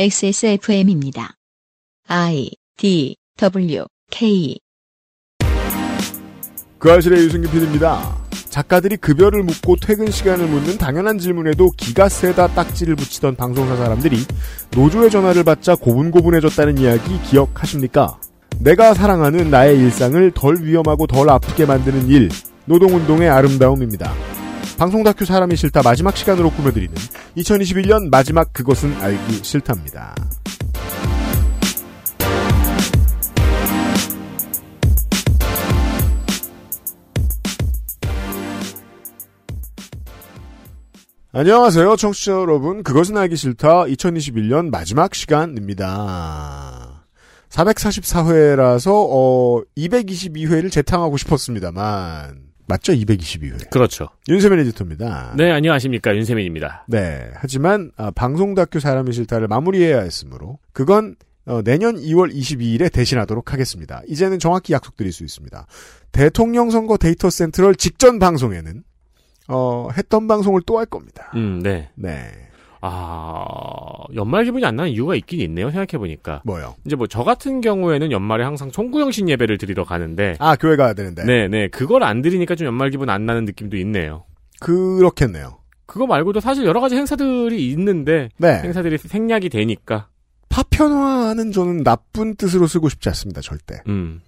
XSFM입니다. I D W K 그 아실의 유승균 PD입니다. 작가들이 급여를 묻고 퇴근 시간을 묻는 당연한 질문에도 기가 세다 딱지를 붙이던 방송사 사람들이 노조의 전화를 받자 고분고분해졌다는 이야기 기억하십니까? 내가 사랑하는 나의 일상을 덜 위험하고 덜 아프게 만드는 일, 노동운동의 아름다움입니다. 방송 다큐 사람이 싫다 마지막 시간으로 꾸며드리는 2021년 마지막 그것은 알기 싫답니다. 안녕하세요, 청취자 여러분. 그것은 알기 싫다. 2021년 마지막 시간입니다. 444회라서, 어, 222회를 재탕하고 싶었습니다만. 맞죠? 222회. 그렇죠. 윤세민 에디터입니다. 네, 안녕하십니까. 윤세민입니다. 네. 하지만, 아, 방송 다큐 사람이 싫다를 마무리해야 했으므로, 그건, 어, 내년 2월 22일에 대신하도록 하겠습니다. 이제는 정확히 약속드릴 수 있습니다. 대통령 선거 데이터 센트럴 직전 방송에는, 어, 했던 방송을 또 할 겁니다. 음, 네. 네. 아, 연말 기분이 안 나는 이유가 있긴 있네요. 생각해보니까. 뭐요? 이제 뭐 저 같은 경우에는 연말에 항상 총구영신 예배를 드리러 가는데. 아, 교회 가야 되는데. 네, 네. 그걸 안 드리니까 좀 연말 기분 안 나는 느낌도 있네요. 그렇겠네요. 그거 말고도 사실 여러 가지 행사들이 있는데. 네. 행사들이 생략이 되니까. 파편화는 저는 나쁜 뜻으로 쓰고 싶지 않습니다, 절대. 음.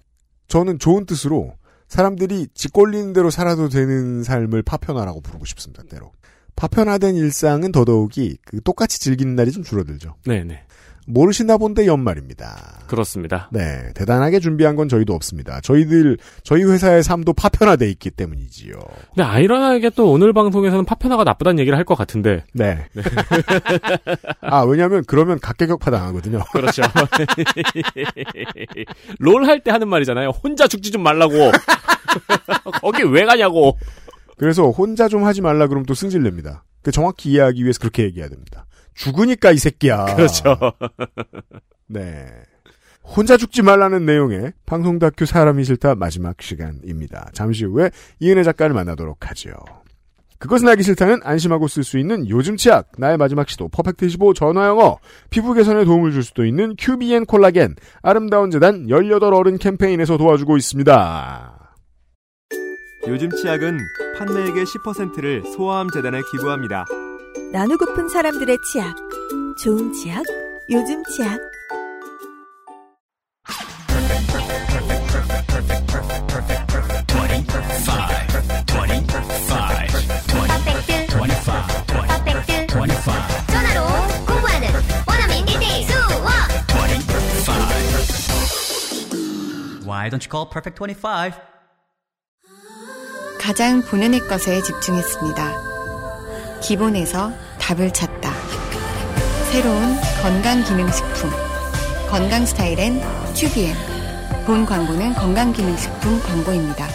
저는 좋은 뜻으로 사람들이 집 꼴리는 대로 살아도 되는 삶을 파편화라고 부르고 싶습니다, 때로. 파편화된 일상은 더더욱이 그 똑같이 즐기는 날이 좀 줄어들죠. 네네. 모르시나 본데 연말입니다. 그렇습니다. 네, 대단하게 준비한 건 저희도 없습니다. 저희들 저희 회사의 삶도 파편화돼 있기 때문이지요. 근데 아이러니하게 또 오늘 방송에서는 파편화가 나쁘다는 얘기를 할 것 같은데. 네. 아 왜냐하면 그러면 각계격파 당하거든요. 그렇죠. 롤 할 때 하는 말이잖아요. 혼자 죽지 좀 말라고. 거기 왜 가냐고. 그래서 혼자 좀 하지 말라 그러면 또 승질냅니다. 그 정확히 이해하기 위해서 그렇게 얘기해야 됩니다. 죽으니까 이 새끼야. 그렇죠. 네. 혼자 죽지 말라는 내용의 방송 다큐 사람이 싫다 마지막 시간입니다. 잠시 후에 이은혜 작가를 만나도록 하죠. 그것은 알기 싫다는 안심하고 쓸 수 있는 요즘 치약, 나의 마지막 시도, 퍼펙트25 전화영어, 피부 개선에 도움을 줄 수도 있는 큐비엔 콜라겐, 아름다운 재단 18 어른 캠페인에서 도와주고 있습니다. 요즘 치약은 판매액의 10%를 소아암 재단에 기부합니다. 나누고픈 사람들의 치약. 좋은 치약, 요즘 치약. 전화로 공부하는 원어민 1대1 수업 Why don't you call Perfect 25? 가장 본연의 것에 집중했습니다. 기본에서 답을 찾다. 새로운 건강기능식품. 건강 스타일엔 튜비엔. 본 광고는 건강기능식품 광고입니다.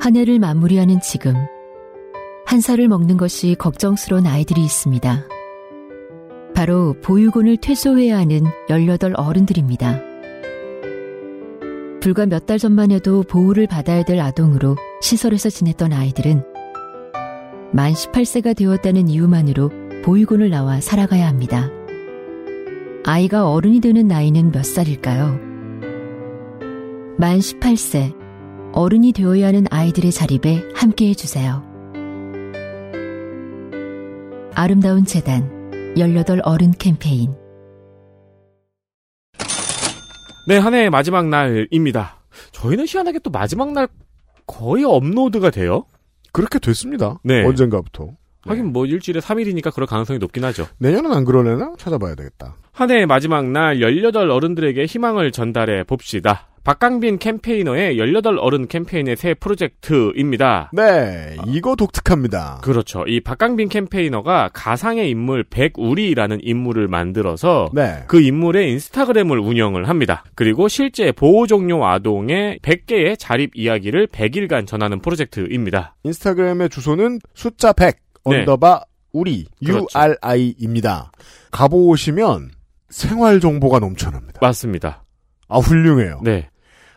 한 해를 마무리하는 지금 한 살을 먹는 것이 걱정스러운 아이들이 있습니다. 바로 보육원을 퇴소해야 하는 18 어른들입니다. 불과 몇 달 전만 해도 보호를 받아야 될 아동으로 시설에서 지냈던 아이들은 만 18세가 되었다는 이유만으로 보육원을 나와 살아가야 합니다. 아이가 어른이 되는 나이는 몇 살일까요? 만 18세, 어른이 되어야 하는 아이들의 자립에 함께 해주세요. 아름다운 재단 18 어른 캠페인 네, 한 해의 마지막 날입니다. 저희는 희한하게 또 마지막 날 거의 업로드가 돼요. 그렇게 됐습니다. 네. 언젠가부터. 하긴 뭐 일주일에 3일이니까 그럴 가능성이 높긴 하죠. 내년은 안 그러려나? 찾아봐야 되겠다. 한 해의 마지막 날 18 어른들에게 희망을 전달해 봅시다. 박강빈 캠페이너의 18 어른 캠페인의 새 프로젝트입니다. 네, 이거 독특합니다. 그렇죠. 이 박강빈 campaigner가 가상의 인물 백우리라는 인물을 만들어서 네. 그 인물의 인스타그램을 운영을 합니다. 그리고 실제 보호 종료 아동의 100개의 자립 이야기를 100일간 전하는 프로젝트입니다. 인스타그램의 주소는 숫자 100 네. underbar 우리 그렇죠. URI입니다. 가보시면 생활 정보가 넘쳐납니다. 맞습니다. 아 훌륭해요. 네.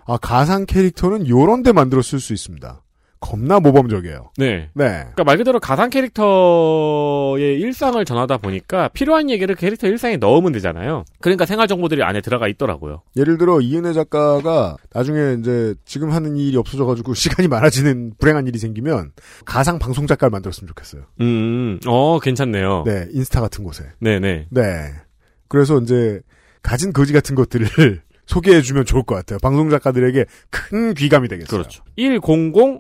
아 가상 캐릭터는 요런 데 만들어 쓸 수 있습니다. 겁나 모범적이에요. 네. 네. 그러니까 말 그대로 가상 캐릭터의 일상을 전하다 보니까 필요한 얘기를 캐릭터 일상에 넣으면 되잖아요. 그러니까 생활 정보들이 안에 들어가 있더라고요. 예를 들어 이은혜 작가가 나중에 이제 지금 하는 일이 없어져 가지고 시간이 많아지는 불행한 일이 생기면 가상 방송 작가를 만들었으면 좋겠어요. 음, 어, 괜찮네요. 네, 인스타 같은 곳에. 네 네. 네. 그래서 이제 가진 거지 같은 것들을 소개해주면 좋을 것 같아요. 방송 작가들에게 큰 귀감이 되겠어요. 그렇죠. 100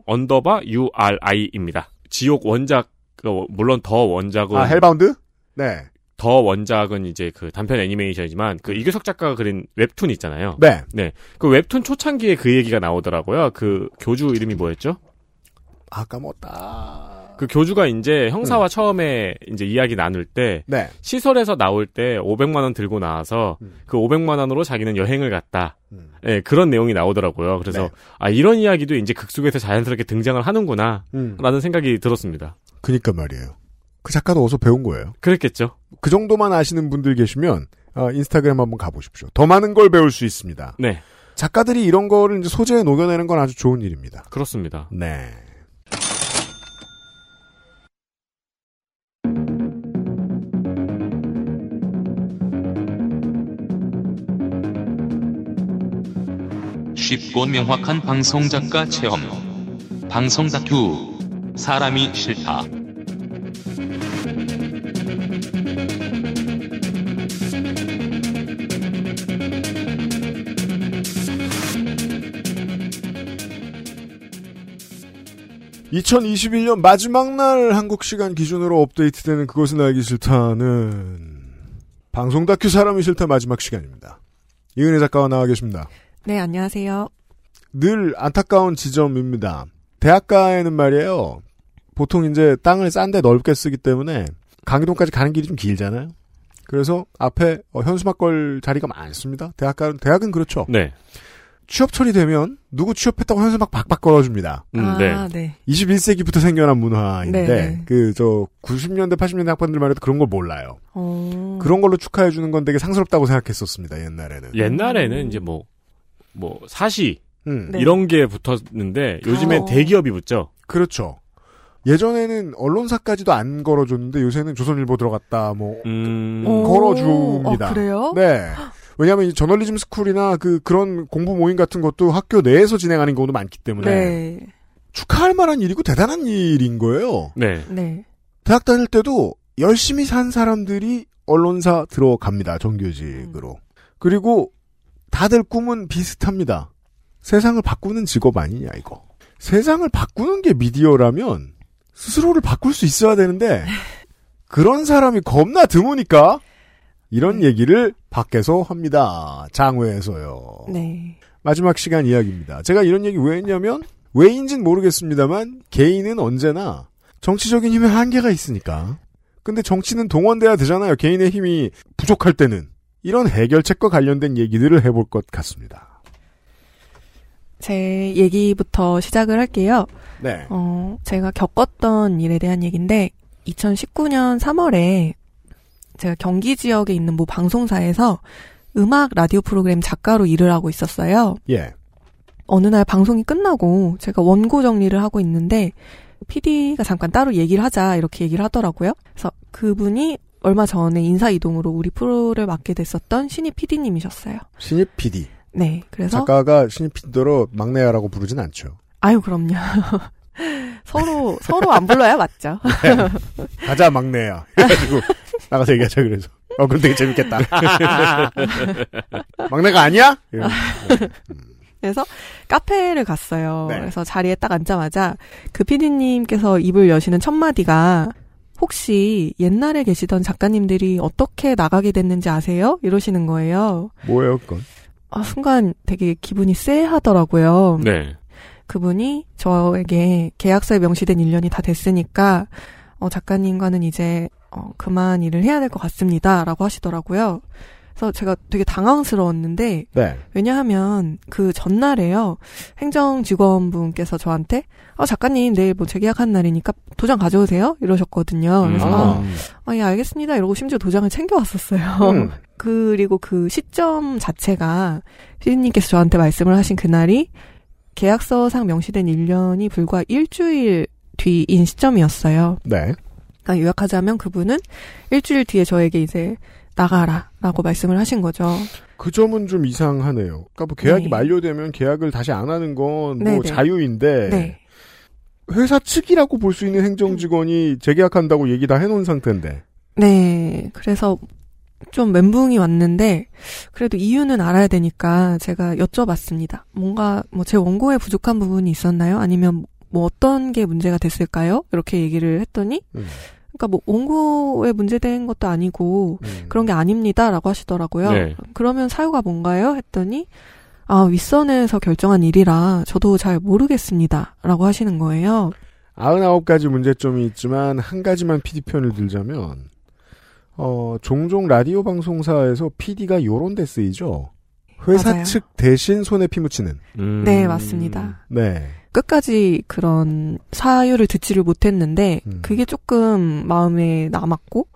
underbar URI입니다. 지옥 원작, 어, 물론 더 원작은. 아 Hellbound? 네. 더 원작은 이제 그 단편 애니메이션이지만 그 이규석 작가가 그린 웹툰 있잖아요. 네. 네. 그 웹툰 초창기에 그 얘기가 나오더라고요. 그 교주 이름이 뭐였죠? 아 까먹었다. 그 교주가 이제 형사와 처음에 이제 이야기 나눌 때 네. 시설에서 나올 때 500만 원 들고 나와서 음. 그 500만 원으로 자기는 여행을 갔다. 음. 예, 그런 내용이 나오더라고요. 그래서 네. 아 이런 이야기도 이제 극 속에서 자연스럽게 등장을 하는구나. 음. 라는 생각이 들었습니다. 그니까 말이에요. 그 작가도 어서 배운 거예요. 그랬겠죠. 그 정도만 아시는 분들 계시면 어, 인스타그램 한번 가보십시오. 더 많은 걸 배울 수 있습니다. 네. 작가들이 이런 거를 이제 소재에 녹여내는 건 아주 좋은 일입니다. 그렇습니다. 네. 쉽고 명확한 방송작가 체험. 방송 다큐. 사람이 싫다. (2021년) 마지막 날 한국 시간 기준으로 업데이트되는 그것은 알기 싫다는 방송 다큐 사람이 싫다 마지막 시간입니다. 이은혜 작가와 나와 계십니다. 네, 안녕하세요. 늘 안타까운 지점입니다. 대학가에는 말이에요. 보통 이제 땅을 싼데 넓게 쓰기 때문에 강의동까지 가는 길이 좀 길잖아요. 그래서 앞에 어, 현수막 걸 자리가 많습니다. 대학가는 대학은 그렇죠. 네. 취업 처리되면 누구 취업했다고 현수막 박박 걸어줍니다. 음, 아, 네. 네. 21세기부터 생겨난 문화인데 네. 그저 90년대 80년대 학번들만 해도 그런 걸 몰라요. 어... 그런 걸로 축하해 주는 건 되게 상스럽다고 생각했었습니다. 옛날에는. 옛날에는 이제 뭐, 뭐, 사시, 음. 네. 이런 게 붙었는데, 요즘엔 어. 대기업이 붙죠. 그렇죠. 예전에는 언론사까지도 안 걸어줬는데 요새는 조선일보 들어갔다 뭐 음, 오, 걸어줍니다. 어, 그래요? 네. 왜냐하면 이 저널리즘 스쿨이나 그 그런 공부 모임 같은 것도 학교 내에서 진행하는 경우도 많기 때문에 네. 축하할 만한 일이고 대단한 일인 거예요. 네. 네. 대학 다닐 때도 열심히 산 사람들이 언론사 들어갑니다. 정규직으로. 그리고 다들 꿈은 비슷합니다. 세상을 바꾸는 직업 아니냐 이거. 세상을 바꾸는 게 미디어라면 스스로를 바꿀 수 있어야 되는데 그런 사람이 겁나 드무니까 이런 얘기를 밖에서 합니다. 장외에서요. 네. 마지막 시간 이야기입니다. 제가 이런 얘기 왜 했냐면 왜인진 모르겠습니다만 개인은 언제나 정치적인 힘에 한계가 있으니까. 근데 정치는 동원돼야 되잖아요. 개인의 힘이 부족할 때는. 이런 해결책과 관련된 얘기들을 해볼 것 같습니다. 제 얘기부터 시작을 할게요. 네. 어, 제가 겪었던 일에 대한 얘기인데, 2019년 3월에 제가 경기 지역에 있는 모 방송사에서 음악 라디오 프로그램 작가로 일을 하고 있었어요. 예. 어느 날 방송이 끝나고 제가 원고 정리를 하고 있는데 PD가 잠깐 따로 얘기를 하자 이렇게 얘기를 하더라고요. 그래서 그분이 얼마 전에 인사 이동으로 우리 프로를 맡게 됐었던 신입 PD님이셨어요. 신입 PD. 네, 그래서 작가가 신입 PD더러 막내야라고 부르진 않죠. 아유 그럼요. 서로 서로 안 불러야 맞죠. 가자 막내야. 해가지고 나가서 얘기하자 그래서. 어 그럼 되게 재밌겠다. 막내가 아니야? 이러면서. 그래서 카페를 갔어요. 네. 그래서 자리에 딱 앉자마자 그 PD님께서 입을 여시는 첫 마디가 혹시 옛날에 계시던 작가님들이 어떻게 나가게 됐는지 아세요? 이러시는 거예요. 뭐예요 그건? 아, 순간 되게 기분이 쎄하더라고요. 네. 그분이 저에게 계약서에 명시된 1년이 다 됐으니까 어, 작가님과는 이제 어, 그만 일을 해야 될 것 같습니다 라고 하시더라고요. 그래서 제가 되게 당황스러웠는데 네. 왜냐하면 그 전날에요 행정 직원분께서 저한테 아 작가님 내일 뭐 재계약한 날이니까 도장 가져오세요 이러셨거든요. 그래서 아. 아예 알겠습니다 이러고 심지어 도장을 챙겨왔었어요. 음. 그리고 그 시점 자체가 피디님께서 저한테 말씀을 하신 그날이 계약서상 명시된 1년이 불과 일주일 뒤인 시점이었어요. 네. 그러니까 요약하자면 그분은 일주일 뒤에 저에게 이제 나가라 라고 말씀을 하신 거죠. 그 점은 좀 이상하네요. 그러니까 뭐 계약이 네. 만료되면 계약을 다시 안 하는 건뭐 네네. 자유인데 네. 회사 측이라고 볼 수 있는 행정 직원이 재계약한다고 얘기 다 해놓은 상태인데. 네. 그래서 좀 멘붕이 왔는데 그래도 이유는 알아야 되니까 제가 여쭤봤습니다. 뭔가 뭐 제 원고에 부족한 부분이 있었나요? 아니면 뭐 어떤 게 문제가 됐을까요? 이렇게 얘기를 했더니 음. 그러니까 뭐 원고에 문제된 것도 아니고 음. 그런 게 아닙니다라고 하시더라고요. 네. 그러면 사유가 뭔가요? 했더니 아 윗선에서 결정한 일이라 저도 잘 모르겠습니다라고 하시는 거예요. 99가지 문제점이 있지만 한 가지만 PD 편을 들자면 어, 종종 라디오 방송사에서 PD가 요런 데 쓰이죠. 회사 맞아요. 측 대신 손에 피 묻히는. 음. 네 맞습니다. 네. 끝까지 그런 사유를 듣지를 못했는데 음. 그게 조금 마음에 남았고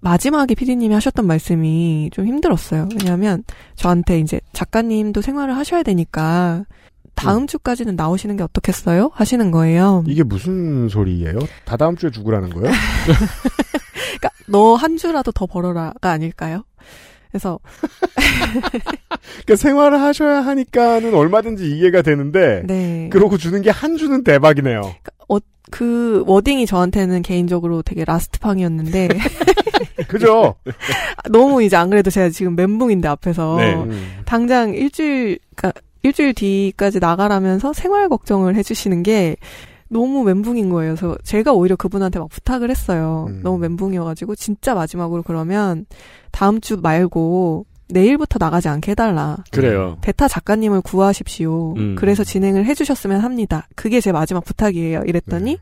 마지막에 피디님이 하셨던 말씀이 좀 힘들었어요. 왜냐하면 저한테 이제 작가님도 생활을 하셔야 되니까 다음 주까지는 나오시는 게 어떻겠어요? 하시는 거예요. 이게 무슨 소리예요? 다 다음 주에 죽으라는 거예요? 그러니까 너 한 주라도 더 벌어라가 아닐까요? 그래서 그러니까 생활을 하셔야 하니까는 얼마든지 이해가 되는데 네. 그러고 주는 게 한 주는 대박이네요. 어, 그 워딩이 저한테는 개인적으로 되게 라스트팡이었는데 그죠? 너무 이제 안 그래도 제가 지금 멘붕인데 앞에서 네. 음. 당장 일주일 그러니까 일주일 뒤까지 나가라면서 생활 걱정을 해주시는 게 너무 멘붕인 거예요. 그래서 제가 오히려 그분한테 막 부탁을 했어요. 음. 너무 멘붕이어가지고 진짜 마지막으로 그러면 다음 주 말고 내일부터 나가지 않게 해달라. 그래요. 베타 작가님을 구하십시오. 음. 그래서 진행을 해주셨으면 합니다. 그게 제 마지막 부탁이에요. 이랬더니 네.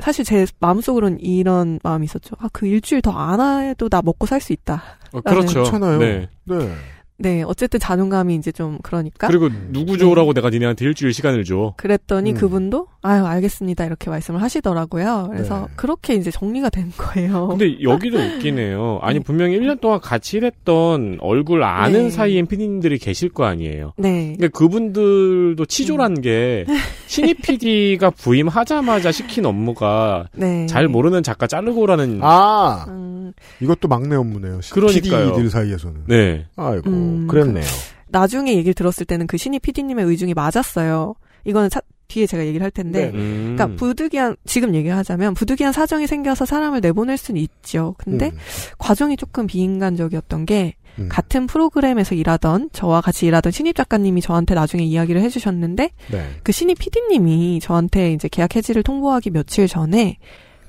사실 제 마음속으로는 이런 마음이 있었죠. 아, 그 일주일 더 안 해도 나 먹고 살 수 있다. 어, 그렇죠. 괜찮아요. 네. 네. 네, 어쨌든 자존감이 이제 좀 그러니까. 그리고 누구 줘라고 내가 니네한테 일주일 시간을 줘. 그랬더니 음. 그분도 아유 알겠습니다 이렇게 말씀을 하시더라고요. 그래서 네. 그렇게 이제 정리가 된 거예요. 근데 여기도 웃기네요. 아니 분명히 1년 동안 같이 일했던 얼굴 아는 네. 사이엔 PD님들이 계실 거 아니에요. 네, 근데 그분들도 치졸한 게 신입 PD가 부임하자마자 시킨 업무가 네. 잘 모르는 작가 자르고 오라는 아, 음, 이것도 막내 업무네요. 그러니까요. PD들 사이에서는. 네. 아이고, 음, 그랬네요. 나중에 얘기를 들었을 때는 그 신입 PD님의 의중이 맞았어요. 이거는 차- 뒤에 제가 얘기를 할 텐데. 네. 음. 그러니까 부득이한 지금 얘기하자면 부득이한 사정이 생겨서 사람을 내보낼 수는 있죠. 근데 음, 과정이 조금 비인간적이었던 게 음. 같은 프로그램에서 일하던 저와 같이 일하던 신입 작가님이 저한테 나중에 이야기를 해주셨는데 네. 그 신입 PD님이 저한테 이제 계약 해지를 통보하기 며칠 전에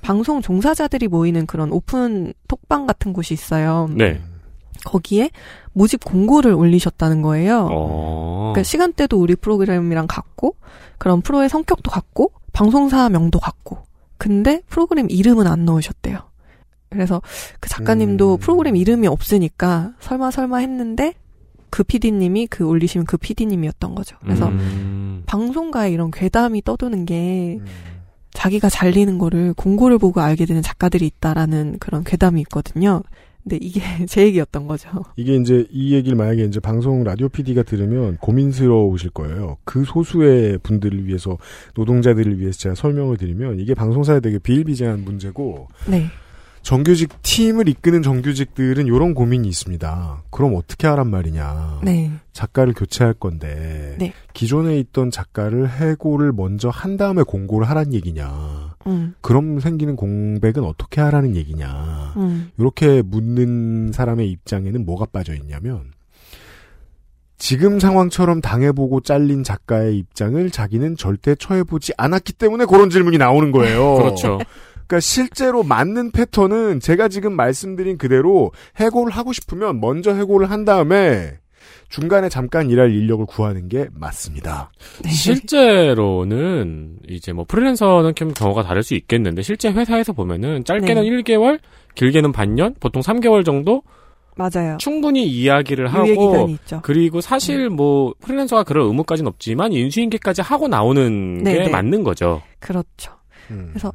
방송 종사자들이 모이는 그런 오픈 톡방 같은 곳이 있어요. 네. 거기에 모집 공고를 올리셨다는 거예요. 어. 그러니까 시간대도 우리 프로그램이랑 같고 그런 프로의 성격도 같고 방송사 명도 같고 근데 프로그램 이름은 안 넣으셨대요. 그래서 그 작가님도 음. 프로그램 이름이 없으니까 설마 설마 했는데 그 PD님이 그 올리신 그 PD님이었던 거죠. 그래서 음. 방송가에 이런 괴담이 떠도는 게 음. 자기가 잘리는 거를 공고를 보고 알게 되는 작가들이 있다라는 그런 괴담이 있거든요. 근데 이게 제 얘기였던 거죠. 이게 이제 이 얘기를 만약에 이제 방송 라디오 PD가 들으면 고민스러우실 거예요. 그 소수의 분들을 위해서 노동자들을 위해서 제가 설명을 드리면 이게 방송사에 되게 비일비재한 문제고 네. 정규직 팀을 이끄는 정규직들은 이런 고민이 있습니다. 그럼 어떻게 하란 말이냐. 네. 작가를 교체할 건데 네. 기존에 있던 작가를 해고를 먼저 한 다음에 공고를 하란 얘기냐. 음. 그럼 생기는 공백은 어떻게 하라는 얘기냐. 음. 이렇게 묻는 사람의 입장에는 뭐가 빠져 있냐면 지금 상황처럼 당해보고 잘린 작가의 입장을 자기는 절대 처해보지 않았기 때문에 그런 질문이 나오는 거예요. 그렇죠. 그러니까 실제로 맞는 패턴은 제가 지금 말씀드린 그대로 해고를 하고 싶으면 먼저 해고를 한 다음에 중간에 잠깐 일할 인력을 구하는 게 맞습니다. 네. 실제로는 이제 뭐 프리랜서는 좀 경우가 다를 수 있겠는데 실제 회사에서 보면은 짧게는 네. 1개월, 길게는 반년, 보통 3개월 정도 맞아요. 충분히 이야기를 유예 하고 기간이 있죠. 그리고 사실 뭐 프리랜서가 그럴 의무까지는 없지만 인수인계까지 하고 나오는 네, 게 네. 맞는 거죠. 그렇죠. 음. 그래서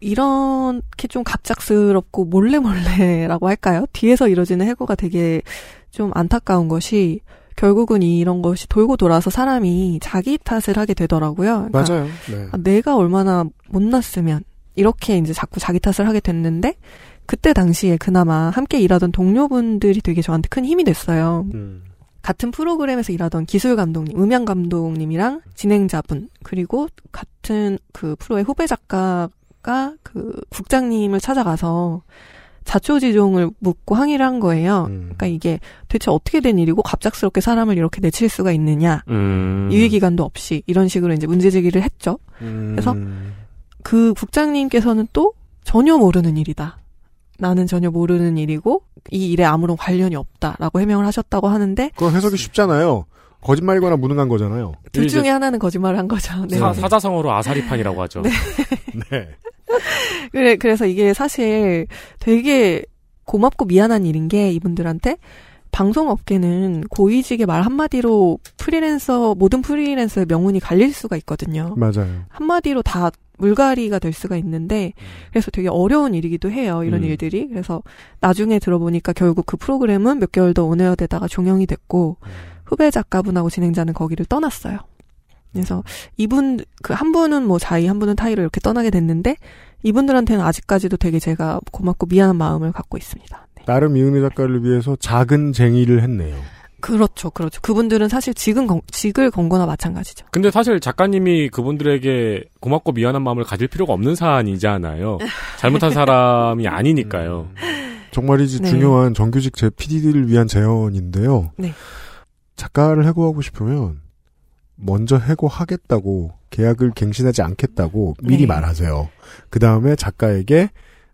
이렇게 좀 갑작스럽고 몰래 몰래라고 할까요? 뒤에서 이뤄지는 해고가 되게 좀 안타까운 것이 결국은 이런 것이 돌고 돌아서 사람이 자기 탓을 하게 되더라고요. 그러니까 맞아요. 네. 아, 내가 얼마나 못났으면 이렇게 이제 자꾸 자기 탓을 하게 됐는데 그때 당시에 그나마 함께 일하던 동료분들이 되게 저한테 큰 힘이 됐어요. 음. 같은 프로그램에서 일하던 기술 감독님, 음향 감독님이랑 진행자분 그리고 같은 그 프로의 후배 작가가 그 국장님을 찾아가서 자초지종을 묻고 항의를 한 거예요. 음. 그러니까 이게 대체 어떻게 된 일이고 갑작스럽게 사람을 이렇게 내칠 수가 있느냐. 음. 유예 기간도 없이 이런 식으로 이제 문제 제기를 했죠. 그래서 음. 그 국장님께서는 또 전혀 모르는 일이다. 나는 전혀 모르는 일이고 이 일에 아무런 관련이 없다라고 해명을 하셨다고 하는데 그건 해석이 쉽잖아요. 거짓말이거나 무능한 거잖아요. 둘 중에 하나는 거짓말을 한 거죠. 네. 사, 사자성어로 아사리판이라고 하죠. 네. 그래 그래서 이게 사실 되게 고맙고 미안한 일인 게 이분들한테 방송업계는 고위직의 말 한마디로 프리랜서 모든 프리랜서의 명운이 갈릴 수가 있거든요. 맞아요. 한마디로 다 물갈이가 될 수가 있는데 그래서 되게 어려운 일이기도 해요. 이런 음. 일들이. 그래서 나중에 들어보니까 결국 그 프로그램은 몇 개월 더 온에어 되다가 종영이 됐고 후배 작가분하고 진행자는 거기를 떠났어요. 그래서 이분 그 한 분은 뭐 자의 한 분은 타의로 이렇게 떠나게 됐는데 이분들한테는 아직까지도 되게 제가 고맙고 미안한 마음을 갖고 있습니다. 네. 나름 이은혜 작가를 위해서 작은 쟁의를 했네요. 그렇죠, 그렇죠. 그분들은 사실 직은 건, 직을 건 거나 마찬가지죠. 근데 사실 작가님이 그분들에게 고맙고 미안한 마음을 가질 필요가 없는 사안이잖아요. 잘못한 사람이 아니니까요. 정말이지 네. 중요한 정규직 제 PD들을 위한 제언인데요. 네. 작가를 해고하고 싶으면 먼저 해고하겠다고 계약을 갱신하지 않겠다고 미리 네. 말하세요. 그 다음에 작가에게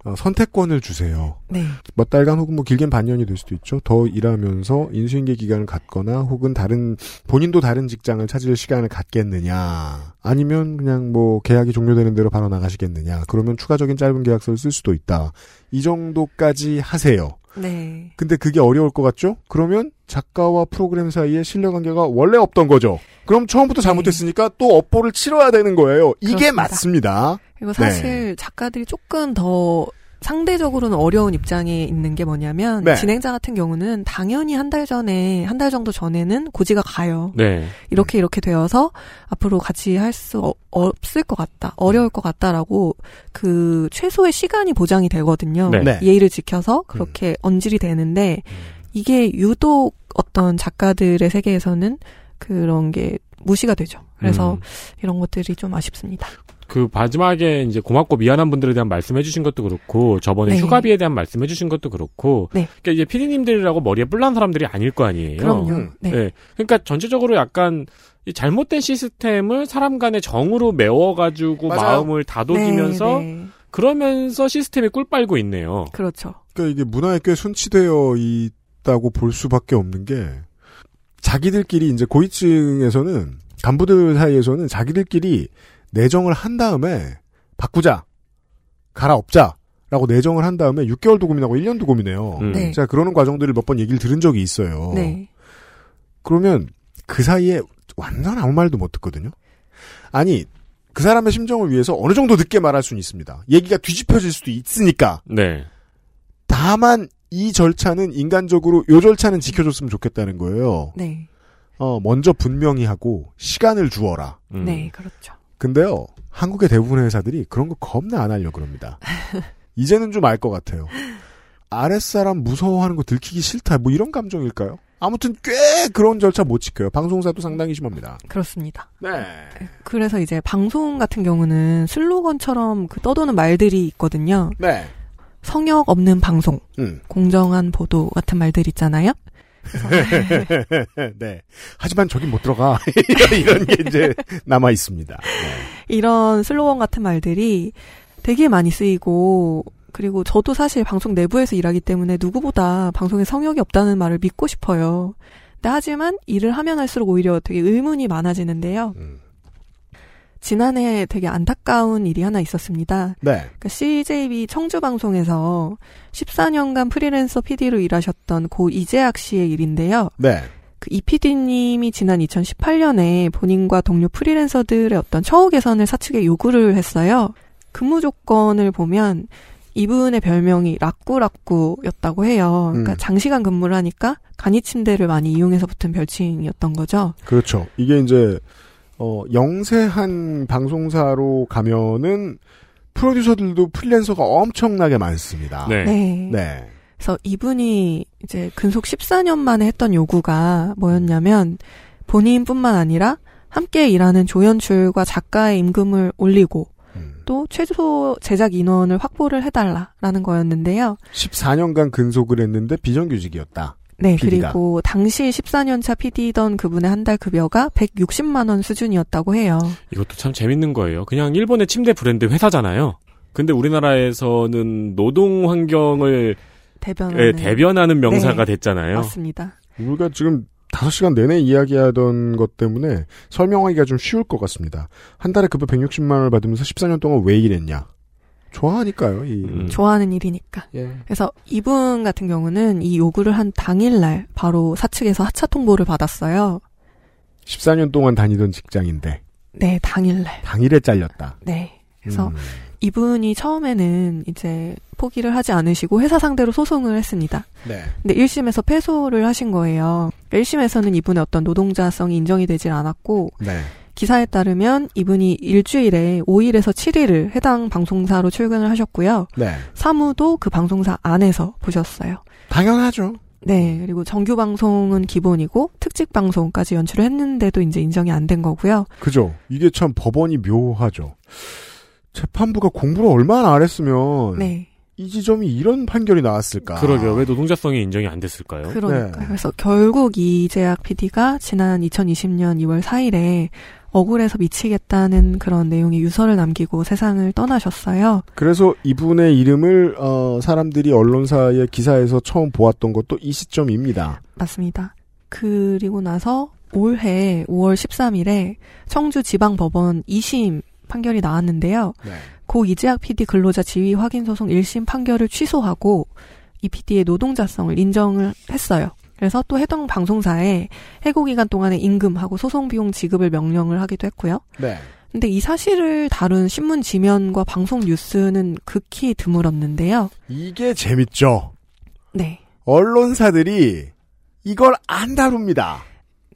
어, 선택권을 주세요. 네. 몇 달간 혹은 뭐 길게는 반년이 될 수도 있죠. 더 일하면서 인수인계 기간을 갖거나 혹은 다른 본인도 다른 직장을 찾을 시간을 갖겠느냐 아니면 그냥 뭐 계약이 종료되는 대로 바로 나가시겠느냐 그러면 추가적인 짧은 계약서를 쓸 수도 있다. 이 정도까지 하세요. 네. 근데 그게 어려울 것 같죠? 그러면 작가와 프로그램 사이에 신뢰관계가 원래 없던 거죠. 그럼 처음부터 잘못했으니까 또 업보를 치러야 되는 거예요. 이게 네. 그렇습니다. 맞습니다. 그리고 네. 사실 작가들이 조금 더 상대적으로는 어려운 입장에 있는 게 뭐냐면 네. 진행자 같은 경우는 당연히 한 달 전에 한 달 정도 전에는 고지가 가요. 네. 이렇게 이렇게 되어서 앞으로 같이 할 수 없을 것 같다, 어려울 것 같다라고 그 최소의 시간이 보장이 되거든요. 네. 네. 예의를 지켜서 그렇게 언질이 되는데 이게 유독 어떤 작가들의 세계에서는 그런 게 무시가 되죠. 그래서 음. 이런 것들이 좀 아쉽습니다. 그 마지막에 이제 고맙고 미안한 분들에 대한 말씀해주신 것도 그렇고 저번에 네. 휴가비에 대한 말씀해주신 것도 그렇고 네. 그러니까 이제 피디님들이라고 머리에 뿔난 사람들이 아닐 거 아니에요. 그럼요. 음. 네. 네. 그러니까 전체적으로 약간 이 잘못된 시스템을 사람 간의 정으로 메워가지고 맞아요. 마음을 다독이면서 네, 네. 그러면서 시스템이 꿀 빨고 있네요. 그렇죠. 그러니까 이게 문화에 꽤 순치되어 있다고 볼 수밖에 없는 게 자기들끼리 이제 고위층에서는 간부들 사이에서는 자기들끼리 내정을 한 다음에 바꾸자 갈아엎자 라고 내정을 한 다음에 6개월도 고민하고 1년도 고민해요. 음. 네. 제가 그러는 과정들을 몇 번 얘기를 들은 적이 있어요. 네. 그러면 그 사이에 완전 아무 말도 못 듣거든요. 아니 그 사람의 심정을 위해서 어느 정도 늦게 말할 수는 있습니다. 얘기가 뒤집혀질 수도 있으니까. 네. 다만 이 절차는 인간적으로 요 절차는 지켜줬으면 좋겠다는 거예요. 네. 어, 먼저 분명히 하고 시간을 주어라. 음. 네, 그렇죠. 근데요, 한국의 대부분의 회사들이 그런 거 겁나 안 하려 그럽니다. 이제는 좀 알 것 같아요. 아랫사람 무서워하는 거 들키기 싫다. 뭐 이런 감정일까요? 아무튼 꽤 그런 절차 못 지켜요. 방송사도 상당히 심합니다. 그렇습니다. 네. 그래서 이제 방송 같은 경우는 슬로건처럼 그 떠도는 말들이 있거든요. 네. 성역 없는 방송, 음. 공정한 보도 같은 말들 있잖아요. 네. 하지만 저긴 못 들어가. 이런 게 이제 남아 있습니다. 이런 슬로건 같은 말들이 되게 많이 쓰이고 그리고 저도 사실 방송 내부에서 일하기 때문에 누구보다 방송에 성역이 없다는 말을 믿고 싶어요. 하지만 일을 하면 할수록 오히려 되게 의문이 많아지는데요. 음. 지난해 되게 안타까운 일이 하나 있었습니다. 네. 그러니까 CJB 청주 방송에서 14년간 프리랜서 PD로 일하셨던 고 이재학 씨의 일인데요. 네. 그이 PD님이 지난 2018년에 본인과 동료 프리랜서들의 어떤 처우 개선을 사측에 요구를 했어요. 근무 조건을 보면 이분의 별명이 라꾸라꾸였다고 해요. 그러니까 음. 장시간 근무를 하니까 간이 침대를 많이 이용해서 붙은 별칭이었던 거죠. 그렇죠. 이게 이제 어 영세한 방송사로 가면은 프로듀서들도 프리랜서가 엄청나게 많습니다. 네. 네. 네. 그래서 이분이 이제 근속 14년 만에 했던 요구가 뭐였냐면 본인뿐만 아니라 함께 일하는 조연출과 작가의 임금을 올리고 음. 또 최소 제작 인원을 확보를 해달라라는 거였는데요. 14년간 근속을 했는데 비정규직이었다. 네, PD가. 그리고 당시 14년차 PD던 그분의 한 달 급여가 160만 원 수준이었다고 해요. 이것도 참 재밌는 거예요. 그냥 일본의 침대 브랜드 회사잖아요. 근데 우리나라에서는 노동 환경을 대변하는 예, 대변하는 명사가 네, 됐잖아요. 맞습니다. 우리가 지금 5시간 내내 이야기하던 것 때문에 설명하기가 좀 쉬울 것 같습니다. 한 달에 급여 160만 원을 받으면서 14년 동안 왜 일했냐? 좋아하니까요. 이 음. 좋아하는 일이니까. 예. 그래서 이분 같은 경우는 이 요구를 한 당일날 바로 사측에서 하차 통보를 받았어요. 14년 동안 다니던 직장인데 네, 당일날. 당일에 잘렸다. 네. 그래서 음. 이분이 처음에는 이제 포기를 하지 않으시고 회사 상대로 소송을 했습니다. 네. 근데 1심에서 패소를 하신 거예요. 1심에서는 이분의 어떤 노동자성이 인정이 되질 않았고 네. 기사에 따르면 이분이 일주일에 5일에서 7일을 해당 방송사로 출근을 하셨고요. 네. 사무도 그 방송사 안에서 보셨어요. 당연하죠. 네, 그리고 정규 방송은 기본이고 특집 방송까지 연출을 했는데도 이제 인정이 안 된 거고요. 그죠. 이게 참 법원이 묘하죠. 재판부가 공부를 얼마나 안 했으면 네, 이 지점이 이런 판결이 나왔을까? 그러게요. 왜 노동자성이 인정이 안 됐을까요? 그러니까요. 네. 그래서 결국 이재학 PD가 지난 2020년 2월 4일에 억울해서 미치겠다는 그런 내용의 유서를 남기고 세상을 떠나셨어요. 그래서 이분의 이름을 어, 사람들이 언론사의 기사에서 처음 보았던 것도 이 시점입니다. 맞습니다. 그리고 나서 올해 5월 13일에 청주 지방법원 2심 판결이 나왔는데요. 네. 고 이재학 PD 근로자 지위 확인 소송 1심 판결을 취소하고 이 PD의 노동자성을 인정을 했어요. 그래서 또 해당 방송사에 해고 기간 동안의 임금하고 소송 비용 지급을 명령을 하기도 했고요. 네. 근데 이 사실을 다룬 신문 지면과 방송 뉴스는 극히 드물었는데요. 이게 재밌죠. 네. 언론사들이 이걸 안 다룹니다.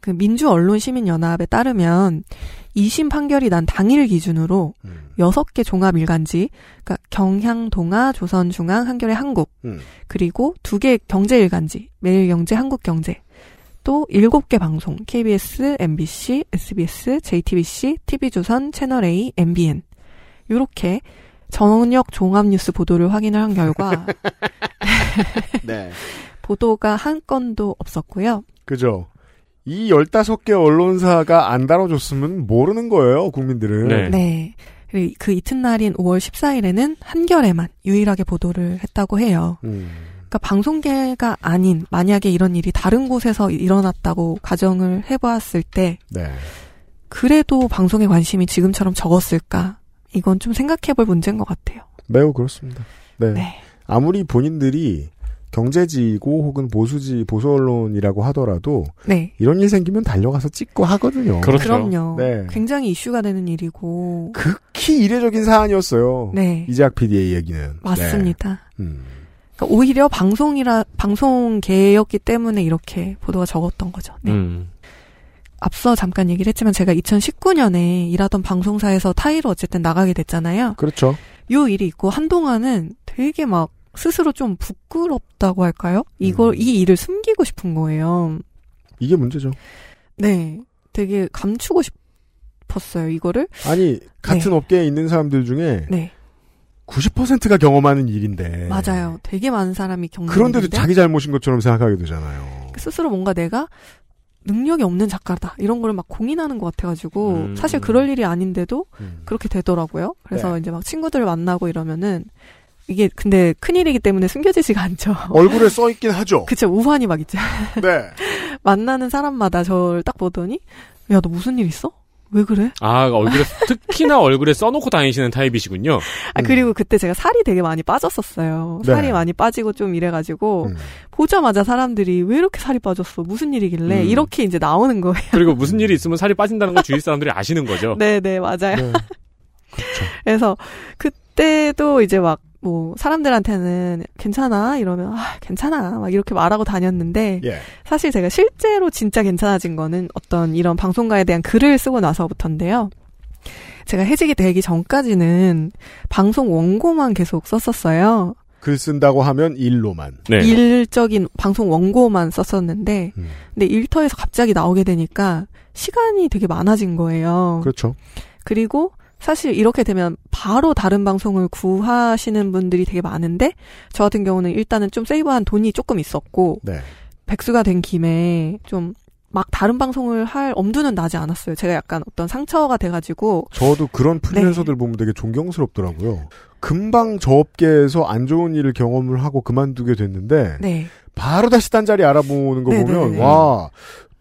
그 민주언론시민연합에 따르면 2심 판결이 난 당일 기준으로 음. 6개 종합 일간지, 그러니까 경향, 동아, 조선중앙, 한겨레, 한국, 음. 그리고 2개 경제 일간지, 매일경제, 한국경제, 또 7개 방송, KBS, MBC, SBS, JTBC, TV조선, 채널A, MBN. 요렇게 저녁 종합 뉴스 보도를 확인을 한 결과 네. 보도가 한 건도 없었고요. 그죠. 이 15개 언론사가 안 다뤄줬으면 모르는 거예요, 국민들은. 네. 네. 그 이튿날인 5월 14일에는 한겨레만 유일하게 보도를 했다고 해요. 음. 그러니까 방송계가 아닌 만약에 이런 일이 다른 곳에서 일어났다고 가정을 해보았을 때 네. 그래도 방송에 관심이 지금처럼 적었을까? 이건 좀 생각해볼 문제인 것 같아요. 매우 그렇습니다. 네. 네. 아무리 본인들이 경제지고 혹은 보수지, 보수 언론이라고 하더라도 네. 이런 일 생기면 달려가서 찍고 하거든요. 그렇죠. 그럼요. 네. 굉장히 이슈가 되는 일이고. 극히 이례적인 사안이었어요. 네. 이재학 PD의 얘기는. 맞습니다. 네. 음. 그러니까 오히려 방송이라 방송계였기 때문에 이렇게 보도가 적었던 거죠. 네. 음. 앞서 잠깐 얘기를 했지만 제가 2019년에 일하던 방송사에서 타이로 어쨌든 나가게 됐잖아요. 그렇죠. 요 일이 있고 한동안은 되게 막 스스로 좀 부끄럽다고 할까요? 이걸 음. 이 일을 숨기고 싶은 거예요. 이게 문제죠. 네. 되게 감추고 싶었어요, 이거를. 아니, 같은 업계에 있는 사람들 중에 네. 90%가 경험하는 일인데. 맞아요. 되게 많은 사람이 겪는 그런데도 일인데 자기 잘못인 것처럼 생각하게 되잖아요. 스스로 뭔가 내가 능력이 없는 작가다 이런 거를 막 공인하는 것 같아가지고 음. 사실 그럴 일이 아닌데도 음. 그렇게 되더라고요. 그래서 네. 이제 막 친구들을 만나고 이러면은 이게 근데 큰 일이기 때문에 숨겨지지가 않죠. 얼굴에 써 있긴 하죠. 그쵸 우환이 막 있죠. 네. 만나는 사람마다 저를 딱 보더니 야 너 무슨 일 있어? 왜 그래? 아, 얼굴에, 특히나 얼굴에 써놓고 다니시는 타입이시군요. 아 그리고 그때 제가 살이 되게 많이 빠졌었어요. 네. 살이 많이 빠지고 좀 이래가지고 음. 보자마자 사람들이 왜 이렇게 살이 빠졌어? 무슨 일이길래 음. 이렇게 이제 나오는 거예요. 그리고 무슨 일이 있으면 살이 빠진다는 걸 주위 사람들이 아시는 거죠. 네네 맞아요. 네. 그래서 그때도 이제 막 뭐 사람들한테는 괜찮아 이러면 아 괜찮아 막 이렇게 말하고 다녔는데 예. 사실 제가 실제로 진짜 괜찮아진 거는 어떤 이런 방송가에 대한 글을 쓰고 나서부터인데요. 제가 해직이 되기 전까지는 방송 원고만 계속 썼었어요. 글 쓴다고 하면 일로만. 네. 일적인 방송 원고만 썼었는데, 음. 근데 일터에서 갑자기 나오게 되니까 시간이 되게 많아진 거예요. 그렇죠. 그리고 사실 이렇게 되면 바로 다른 방송을 구하시는 분들이 되게 많은데, 저 같은 경우는 일단은 좀 세이브한 돈이 조금 있었고, 네. 백수가 된 김에 좀 막 다른 방송을 할 엄두는 나지 않았어요. 제가 약간 어떤 상처가 돼가지고, 저도 그런 네. 프리랜서들 보면 되게 존경스럽더라고요. 금방 저 업계에서 안 좋은 일을 경험을 하고 그만두게 됐는데 네. 바로 다시 딴 자리 알아보는 거 네, 보면 네, 네. 와